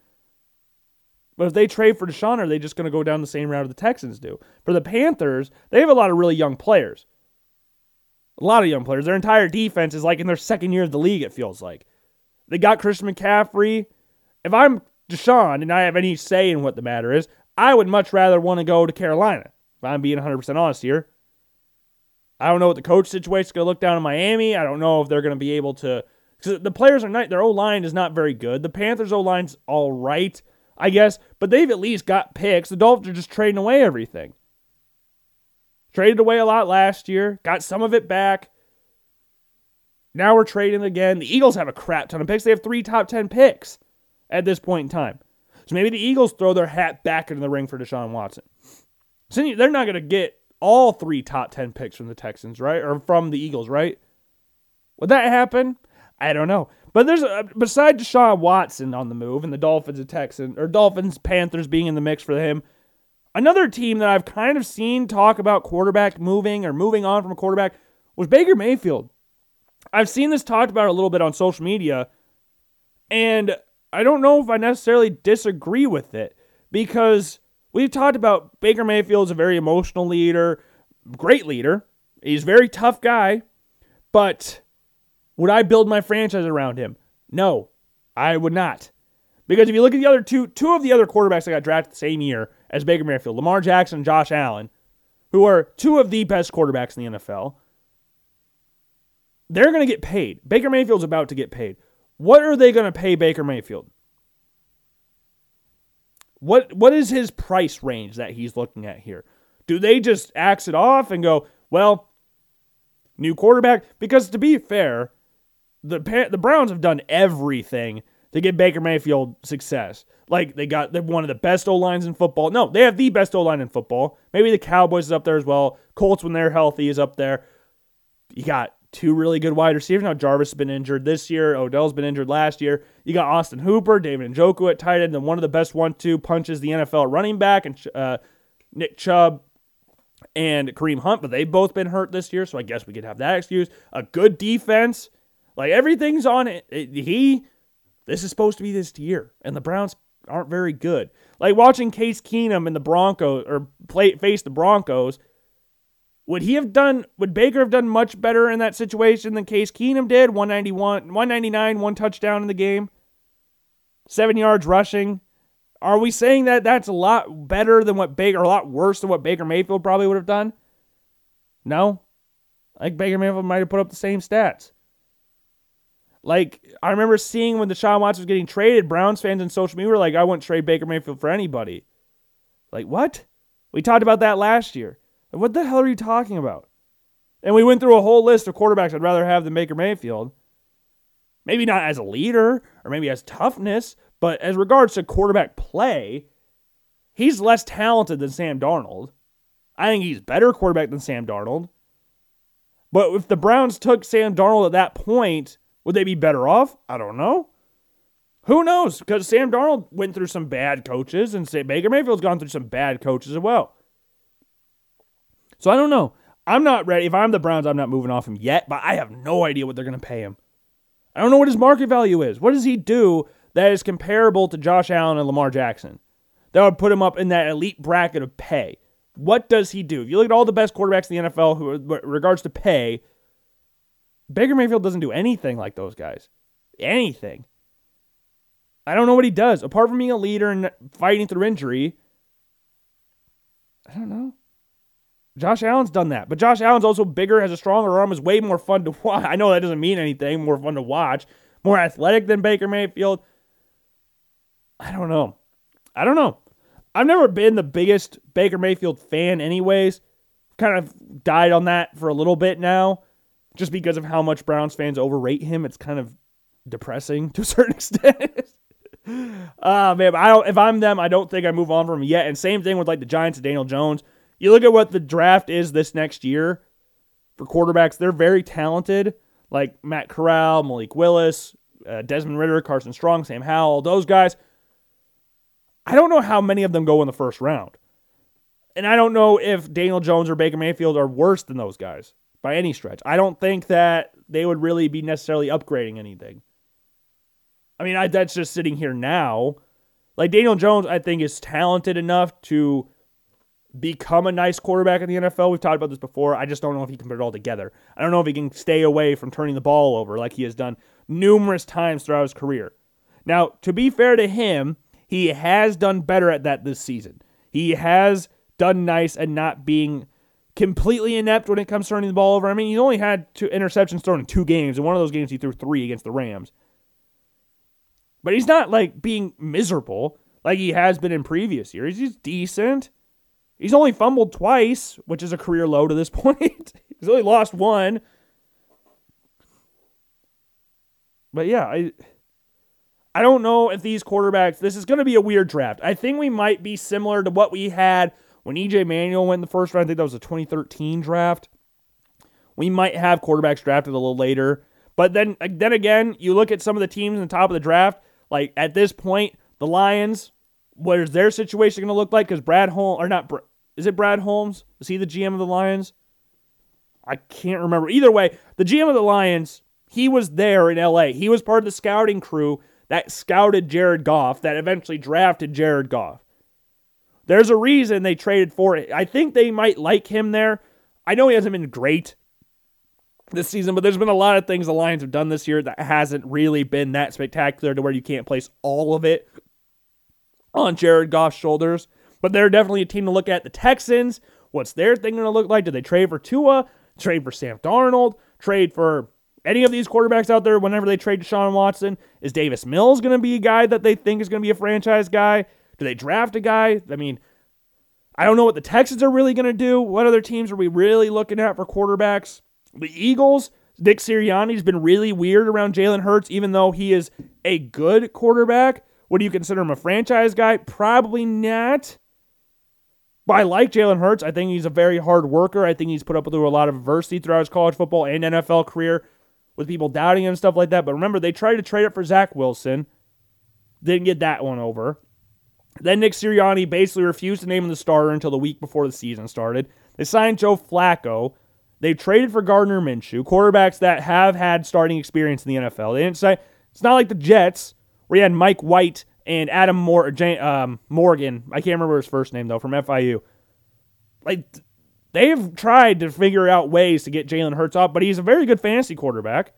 But if they trade for Deshaun, are they just going to go down the same route the Texans do? For the Panthers, they have a lot of really young players. A lot of young players. Their entire defense is like in their second year of the league, it feels like. They got Christian McCaffrey. If I'm Deshaun and I have any say in what the matter is, I would much rather want to go to Carolina. If I'm being 100% honest here. I don't know what the coach situation is going to look down in Miami. I don't know if they're going to be able to. Because the players are not, their O line is not very good. The Panthers' O line's all right, I guess, but they've at least got picks. The Dolphins are just trading away everything. Traded away a lot last year, got some of it back. Now we're trading again. The Eagles have a crap ton of picks. They have three top 10 picks at this point in time. So maybe the Eagles throw their hat back into the ring for Deshaun Watson. So they're not going to get all three top 10 picks from the Texans, right? Or from the Eagles, right? Would that happen? I don't know. But there's uh, a, besides Deshaun Watson on the move and the Dolphins and Texans or Dolphins Panthers being in the mix for him, another team that I've kind of seen talk about quarterback moving or moving on from a quarterback was Baker Mayfield. I've seen this talked about a little bit on social media, and I don't know if I necessarily disagree with it because We've talked about Baker Mayfield is a very emotional leader, great leader. He's a very tough guy, but would I build my franchise around him? No, I would not. Because if you look at the other two, two of the other quarterbacks that got drafted the same year as Baker Mayfield, Lamar Jackson and Josh Allen, who are two of the best quarterbacks in the NFL, they're going to get paid. Baker Mayfield's about to get paid. What are they going to pay Baker Mayfield? What what is his price range that he's looking at here? Do they just axe it off and go, well, new quarterback? Because to be fair, the the Browns have done everything to get Baker Mayfield success. Like they got one of the best O lines in football. No, they have the best O line in football. Maybe the Cowboys is up there as well. Colts when they're healthy is up there. You got two really good wide receivers. Now Jarvis has been injured this year. Odell's been injured last year. You got Austin Hooper, David Njoku at tight end, and one of the best one-two punches the NFL running back, and uh, Nick Chubb and Kareem Hunt. But they've both been hurt this year, so I guess we could have that excuse. A good defense, like everything's on it. He, this is supposed to be this year, and the Browns aren't very good. Like watching Case Keenum and the Broncos or play face the Broncos would he have done, would Baker have done much better in that situation than Case Keenum did? 191, 199, one touchdown in the game, seven yards rushing. Are we saying that that's a lot better than what Baker, a lot worse than what Baker Mayfield probably would have done? No. Like Baker Mayfield might have put up the same stats. Like I remember seeing when Deshaun Watson was getting traded, Browns fans and social media were like, "I wouldn't trade Baker Mayfield for anybody." Like what? We talked about that last year. What the hell are you talking about? And we went through a whole list of quarterbacks I'd rather have than Baker Mayfield. Maybe not as a leader or maybe as toughness, but as regards to quarterback play, he's less talented than Sam Darnold. I think he's better quarterback than Sam Darnold. But if the Browns took Sam Darnold at that point, would they be better off? I don't know. Who knows? Because Sam Darnold went through some bad coaches, and Baker Mayfield's gone through some bad coaches as well. So I don't know. I'm not ready. If I'm the Browns, I'm not moving off him yet, but I have no idea what they're going to pay him. I don't know what his market value is. What does he do that is comparable to Josh Allen and Lamar Jackson? That would put him up in that elite bracket of pay. What does he do? If you look at all the best quarterbacks in the NFL who regards to pay, Baker Mayfield doesn't do anything like those guys. Anything. I don't know what he does. Apart from being a leader and fighting through injury, I don't know. Josh Allen's done that. But Josh Allen's also bigger, has a stronger arm, is way more fun to [laughs] watch. I know that doesn't mean anything, more fun to watch, more athletic than Baker Mayfield. I don't know. I don't know. I've never been the biggest Baker Mayfield fan, anyways. Kind of died on that for a little bit now, just because of how much Browns fans overrate him. It's kind of depressing to a [laughs] certain extent. uh, man, I don't, if I'm them, I don't think I move on from him yet. And same thing with like the Giants and Daniel Jones. You look at what the draft is this next year for quarterbacks, they're very talented, like Matt Corral, Malik Willis, uh, Desmond Ridder, Carson Strong, Sam Howell, those guys. I don't know how many of them go in the first round. And I don't know if Daniel Jones or Baker Mayfield are worse than those guys by any stretch. I don't think that they would really be necessarily upgrading anything. I mean, I, that's just sitting here now. Like Daniel Jones, I think is talented enough to become a nice quarterback in the NFL. We've talked about this before. I just don't know if he can put it all together. I don't know if he can stay away from turning the ball over like he has done. numerous times throughout his career. Now, to be fair to him, he has done better at that this season. He has done nice at not being completely inept when it comes to turning the ball over. I mean, he only had two interceptions thrown in two games, and one of those games he threw three against the Rams. But he's not like being miserable like he has been in previous years. He's decent. He's only fumbled twice, which is a career low to this [laughs] point. he's only lost one. But yeah, I I don't know if these quarterbacks this is going to be a weird draft. I think we might be similar to what we had when EJ Manuel went in the first round. I think that was a 2013 draft. We might have quarterbacks drafted a little later. But then then again, you look at some of the teams in the top of the draft, like at this point, the Lions, what is their situation going to look like? Because Brad Holmes, or not, is it Brad Holmes? Is he the GM of the Lions? I can't remember. Either way, the GM of the Lions, he was there in LA. He was part of the scouting crew that scouted Jared Goff, that eventually drafted Jared Goff. There's a reason they traded for it. I think they might like him there. I know he hasn't been great this season, but there's been a lot of things the Lions have done this year that hasn't really been that spectacular to where you can't place all of it on Jared Goff's shoulders. But they're definitely a team to look at. The Texans, what's their thing going to look like? Do they trade for Tua? Trade for Sam Darnold? Trade for any of these quarterbacks out there whenever they trade Deshaun Watson? Is Davis Mills going to be a guy that they think is going to be a franchise guy? Do they draft a guy? I mean, I don't know what the Texans are really going to do. What other teams are we really looking at for quarterbacks? The Eagles, Nick Sirianni's been really weird around Jalen Hurts, even though he is a good quarterback. Would you consider him a franchise guy? Probably not. But I like Jalen Hurts. I think he's a very hard worker. I think he's put up with a lot of adversity throughout his college football and NFL career with people doubting him and stuff like that. But remember, they tried to trade it for Zach Wilson. Didn't get that one over. Then Nick Sirianni basically refused to name him the starter until the week before the season started. They signed Joe Flacco. They traded for Gardner Minshew, quarterbacks that have had starting experience in the NFL. They didn't say it's not like the Jets where you had Mike White and Adam Mor- um, Morgan. I can't remember his first name though from FIU. Like they've tried to figure out ways to get Jalen Hurts up, but he's a very good fantasy quarterback,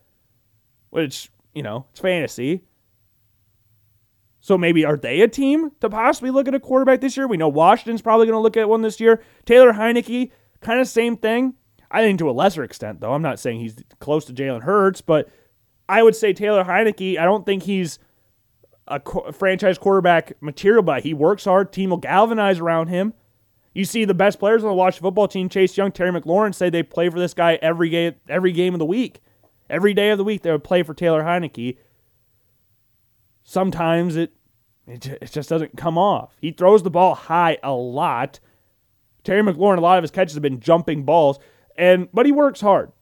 which you know it's fantasy. So maybe are they a team to possibly look at a quarterback this year? We know Washington's probably going to look at one this year. Taylor Heinicke, kind of same thing. I think to a lesser extent, though. I'm not saying he's close to Jalen Hurts, but I would say Taylor Heinicke, I don't think he's a, co- franchise quarterback material, but he works hard. Team will galvanize around him. You see the best players on the Washington football team, Chase Young, Terry McLaurin, say they play for this guy every game, every game of the week. Every day of the week, they would play for Taylor Heinicke. Sometimes it, it just doesn't come off. He throws the ball high a lot. Terry McLaurin, a lot of his catches have been jumping balls. And but he works hard.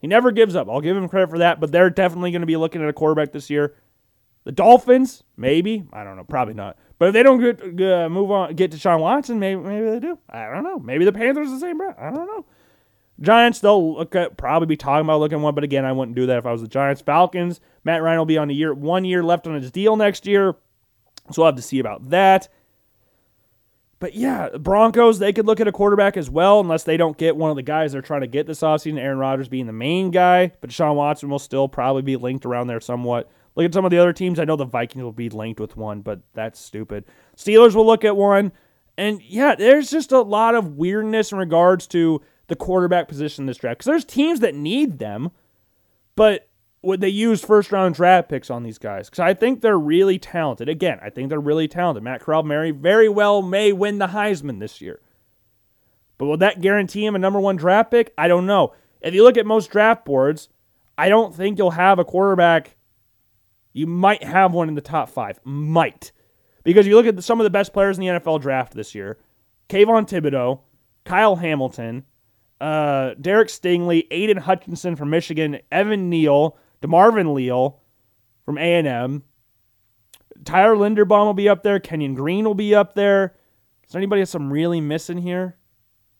He never gives up. I'll give him credit for that. But they're definitely going to be looking at a quarterback this year. The Dolphins, maybe. I don't know. Probably not. But if they don't get uh, move on, get Deshaun Watson, maybe maybe they do. I don't know. Maybe the Panthers the same. I don't know. Giants, they'll look at probably be talking about looking one, but again, I wouldn't do that if I was the Giants. Falcons, Matt Ryan will be on a year, one year left on his deal next year, so we'll have to see about that. But yeah, Broncos, they could look at a quarterback as well, unless they don't get one of the guys they're trying to get this offseason, Aaron Rodgers being the main guy. But Sean Watson will still probably be linked around there somewhat. Look at some of the other teams. I know the Vikings will be linked with one, but that's stupid. Steelers will look at one. And yeah, there's just a lot of weirdness in regards to the quarterback position in this draft. Because there's teams that need them, but would they use first round draft picks on these guys? Because I think they're really talented. Again, I think they're really talented. Matt Corral Mary very well may win the Heisman this year. But will that guarantee him a number one draft pick? I don't know. If you look at most draft boards, I don't think you'll have a quarterback. You might have one in the top five. Might. Because you look at some of the best players in the NFL draft this year Kayvon Thibodeaux, Kyle Hamilton, uh, Derek Stingley, Aidan Hutchinson from Michigan, Evan Neal, DeMarvin Leal from A&M. Tyler Linderbaum will be up there. Kenyon Green will be up there. Is there anybody else I'm really missing here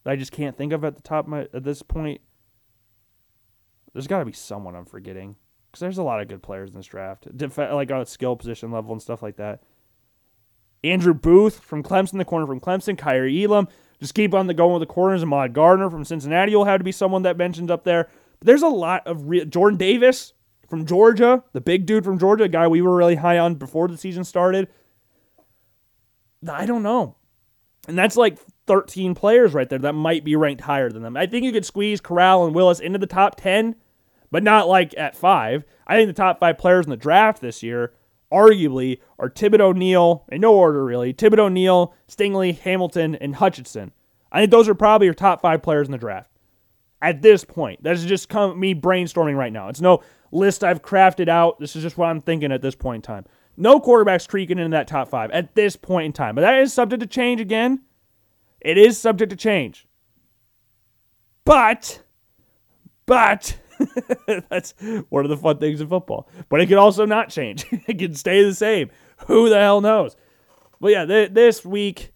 that I just can't think of at the top my, at this point? There's got to be someone I'm forgetting because there's a lot of good players in this draft, Def- like on a skill position level and stuff like that. Andrew Booth from Clemson, the corner from Clemson. Kaiir Elam. Just keep on the going with the corners. Ahmad Gardner from Cincinnati will have to be someone that mentions up there. But there's a lot of re- Jordan Davis from Georgia, the big dude from Georgia, a guy we were really high on before the season started. I don't know. And that's like 13 players right there that might be ranked higher than them. I think you could squeeze Corral and Willis into the top 10, but not like at five. I think the top five players in the draft this year, arguably, are Thibodeaux Neal, in no order really, Thibodeaux Neal, Stingley, Hamilton, and Hutchinson. I think those are probably your top five players in the draft. At this point, that is just come, me brainstorming right now. It's no list I've crafted out. This is just what I'm thinking at this point in time. No quarterbacks creaking into that top five at this point in time. But that is subject to change again. It is subject to change. But, but, [laughs] that's one of the fun things in football. But it can also not change. [laughs] it can stay the same. Who the hell knows? But yeah, th- this week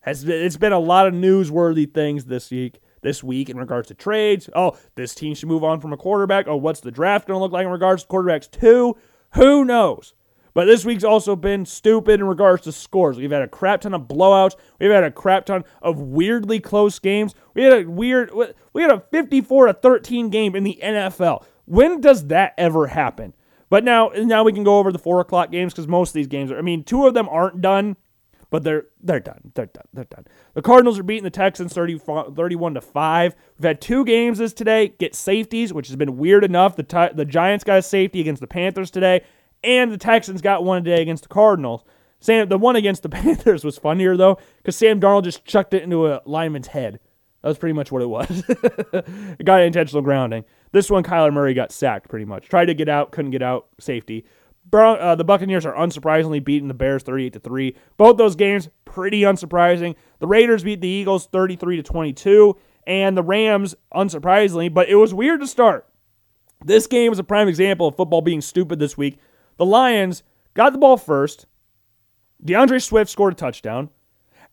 has been, it's been a lot of newsworthy things this week. This week in regards to trades. Oh, this team should move on from a quarterback. Oh, what's the draft going to look like in regards to quarterbacks too? Who knows? But this week's also been stupid in regards to scores. We've had a crap ton of blowouts. We've had a crap ton of weirdly close games. We had a weird we had a 54 to 13 game in the NFL. When does that ever happen? But now now we can go over the four o'clock games because most of these games are I mean, two of them aren't done, but they're they're done. They're done. They're done. The Cardinals are beating the Texans 30, 31 to 5. We've had two games this today, get safeties, which has been weird enough. The the Giants got a safety against the Panthers today and the Texans got one today against the Cardinals. Sam, the one against the [laughs] Panthers was funnier though, because Sam Darnold just chucked it into a lineman's head. That was pretty much what it was. [laughs] it got intentional grounding. This one, Kyler Murray got sacked pretty much. Tried to get out, couldn't get out. Safety. Uh, the Buccaneers are unsurprisingly beating the Bears 38 to three. Both those games pretty unsurprising. The Raiders beat the Eagles 33 to 22, and the Rams unsurprisingly, but it was weird to start. This game was a prime example of football being stupid this week the Lions got the ball first. D'Andre Swift scored a touchdown.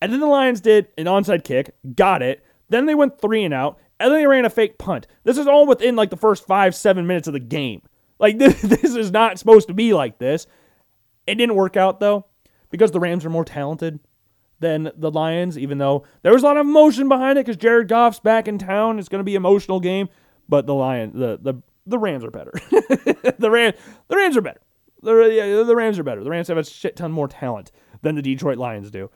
And then the Lions did an onside kick, got it. Then they went three and out, and then they ran a fake punt. This is all within like the first five, seven minutes of the game. Like, this, [laughs] this is not supposed to be like this. It didn't work out, though, because the Rams are more talented than the Lions, even though there was a lot of emotion behind it because Jared Goff's back in town. It's going to be an emotional game. But the Lion, the, the, the Rams are better. [laughs] the, Ram, the Rams are better. The, yeah, the Rams are better. The Rams have a shit ton more talent than the Detroit Lions do.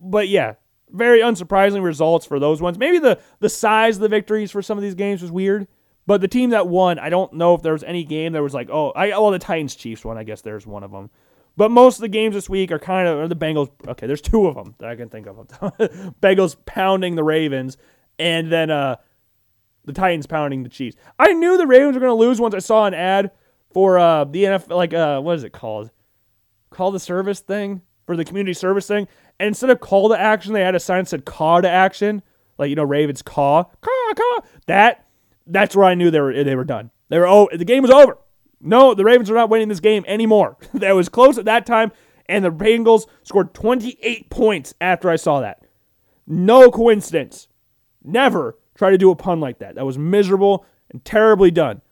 But yeah, very unsurprising results for those ones. Maybe the the size of the victories for some of these games was weird. But the team that won, I don't know if there was any game that was like, oh, I well the Titans Chiefs one. I guess there's one of them. But most of the games this week are kind of the Bengals. Okay, there's two of them that I can think of. [laughs] Bengals pounding the Ravens, and then uh, the Titans pounding the Chiefs. I knew the Ravens were going to lose once I saw an ad for uh, the NFL, like uh, what is it called? Call the service thing for the community service thing. And instead of call to action, they had a sign that said call to action, like you know Ravens call, call, call. That that's where I knew they were they were done. They were oh the game was over. No, the Ravens are not winning this game anymore. [laughs] that was close at that time, and the Bengals scored 28 points after I saw that. No coincidence. Never try to do a pun like that. That was miserable and terribly done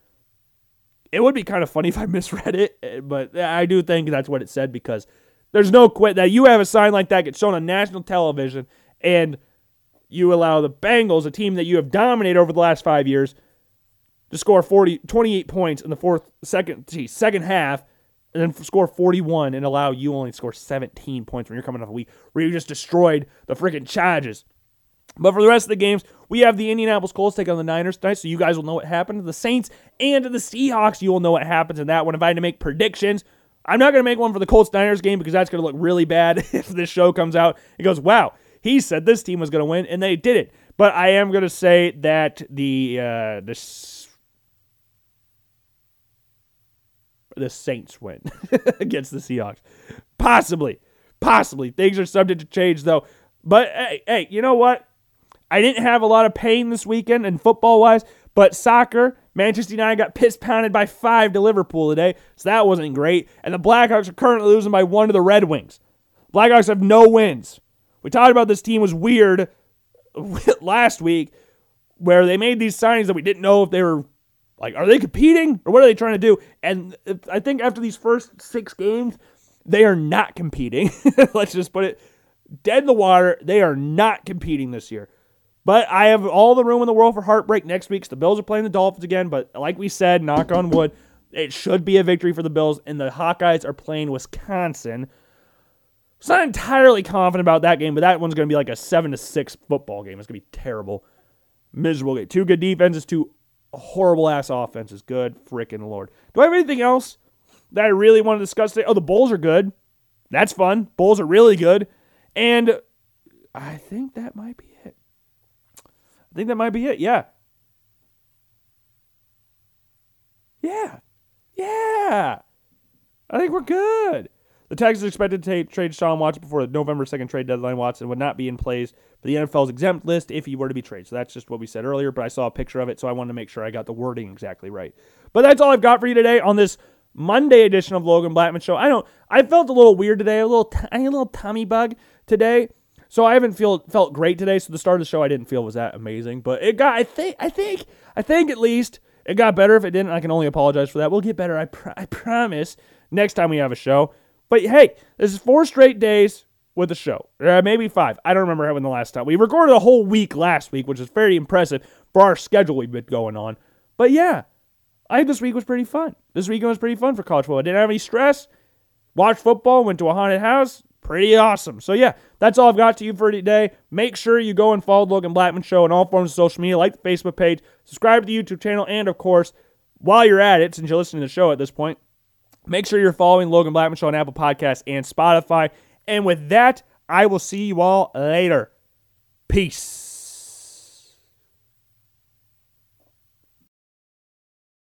it would be kind of funny [laughs] if I misread it, eh, but I do think that's what it said because there's no quit that you have a sign like that get shown on national television and you allow the Bengals, a team that you have dominated over the last five years, to score 40, 28 points in the fourth second geez, second half, and then score 41 and allow you only score 17 points when you're coming off a week where you just destroyed the freaking Chargers. But for the rest of the games, we have the Indianapolis Colts take on the Niners tonight, so you guys will know what happened. to The Saints and the Seahawks, you will know what happens in that one. If I had to make predictions, I'm not going to make one for the Colts Niners game because that's going to look really bad [laughs] if this show comes out. It goes, wow, he said this team was going to win, and they did it. But I am going to say that the uh, the the Saints win [laughs] against the Seahawks, possibly, possibly. Things are subject to change though. But hey, hey, you know what? I didn't have a lot of pain this weekend and football wise, but soccer, Manchester United got piss pounded by five to Liverpool today, so that wasn't great. And the Blackhawks are currently losing by one to the Red Wings. Blackhawks have no wins. We talked about this team was weird [laughs] last week, where they made these signings that we didn't know if they were like, are they competing or what are they trying to do? And I think after these first six games, they are not competing. [laughs] Let's just put it dead in the water. They are not competing this year. But I have all the room in the world for heartbreak next week. the Bills are playing the Dolphins again. But like we said, knock on wood, It should be a victory for the Bills, and the Hawkeyes are playing Wisconsin. So I'm not entirely confident about that game, but that one's going to be like a seven to six football game. It's going to be terrible, miserable game. Two good defenses, two horrible ass offenses. Good freaking lord. Do I have anything else that I really want to discuss today? Oh, the Bulls are good. That's fun. Bulls are really good, and I think that might be think that might be it. Yeah. Yeah. Yeah. I think we're good. The Texans expected to trade Sean Watson before the November 2nd trade deadline. Watson would not be in place for the NFL's exempt list if he were to be traded. So that's just what we said earlier, but I saw a picture of it, so I wanted to make sure I got the wording exactly right. But that's all I've got for you today on this Monday edition of Logan Blackman Show. I don't. I felt a little weird today, a little tiny little tummy bug today. So I haven't feel felt great today. So the start of the show I didn't feel was that amazing, but it got I think I think I think at least it got better. If it didn't, I can only apologize for that. We'll get better. I pr- I promise next time we have a show. But hey, this is four straight days with the show. Uh, maybe five. I don't remember when the last time. We recorded a whole week last week, which is very impressive for our schedule we've been going on. But yeah, I think this week was pretty fun. This weekend was pretty fun for college football. I didn't have any stress. Watched football, went to a haunted house. Pretty awesome. So yeah, that's all I've got to you for today. Make sure you go and follow Logan Blackman Show on all forms of social media, like the Facebook page, subscribe to the YouTube channel, and of course, while you're at it, since you're listening to the show at this point, Make sure you're following Logan Blackman Show on Apple Podcasts and Spotify. And with that, I will see you all later. Peace.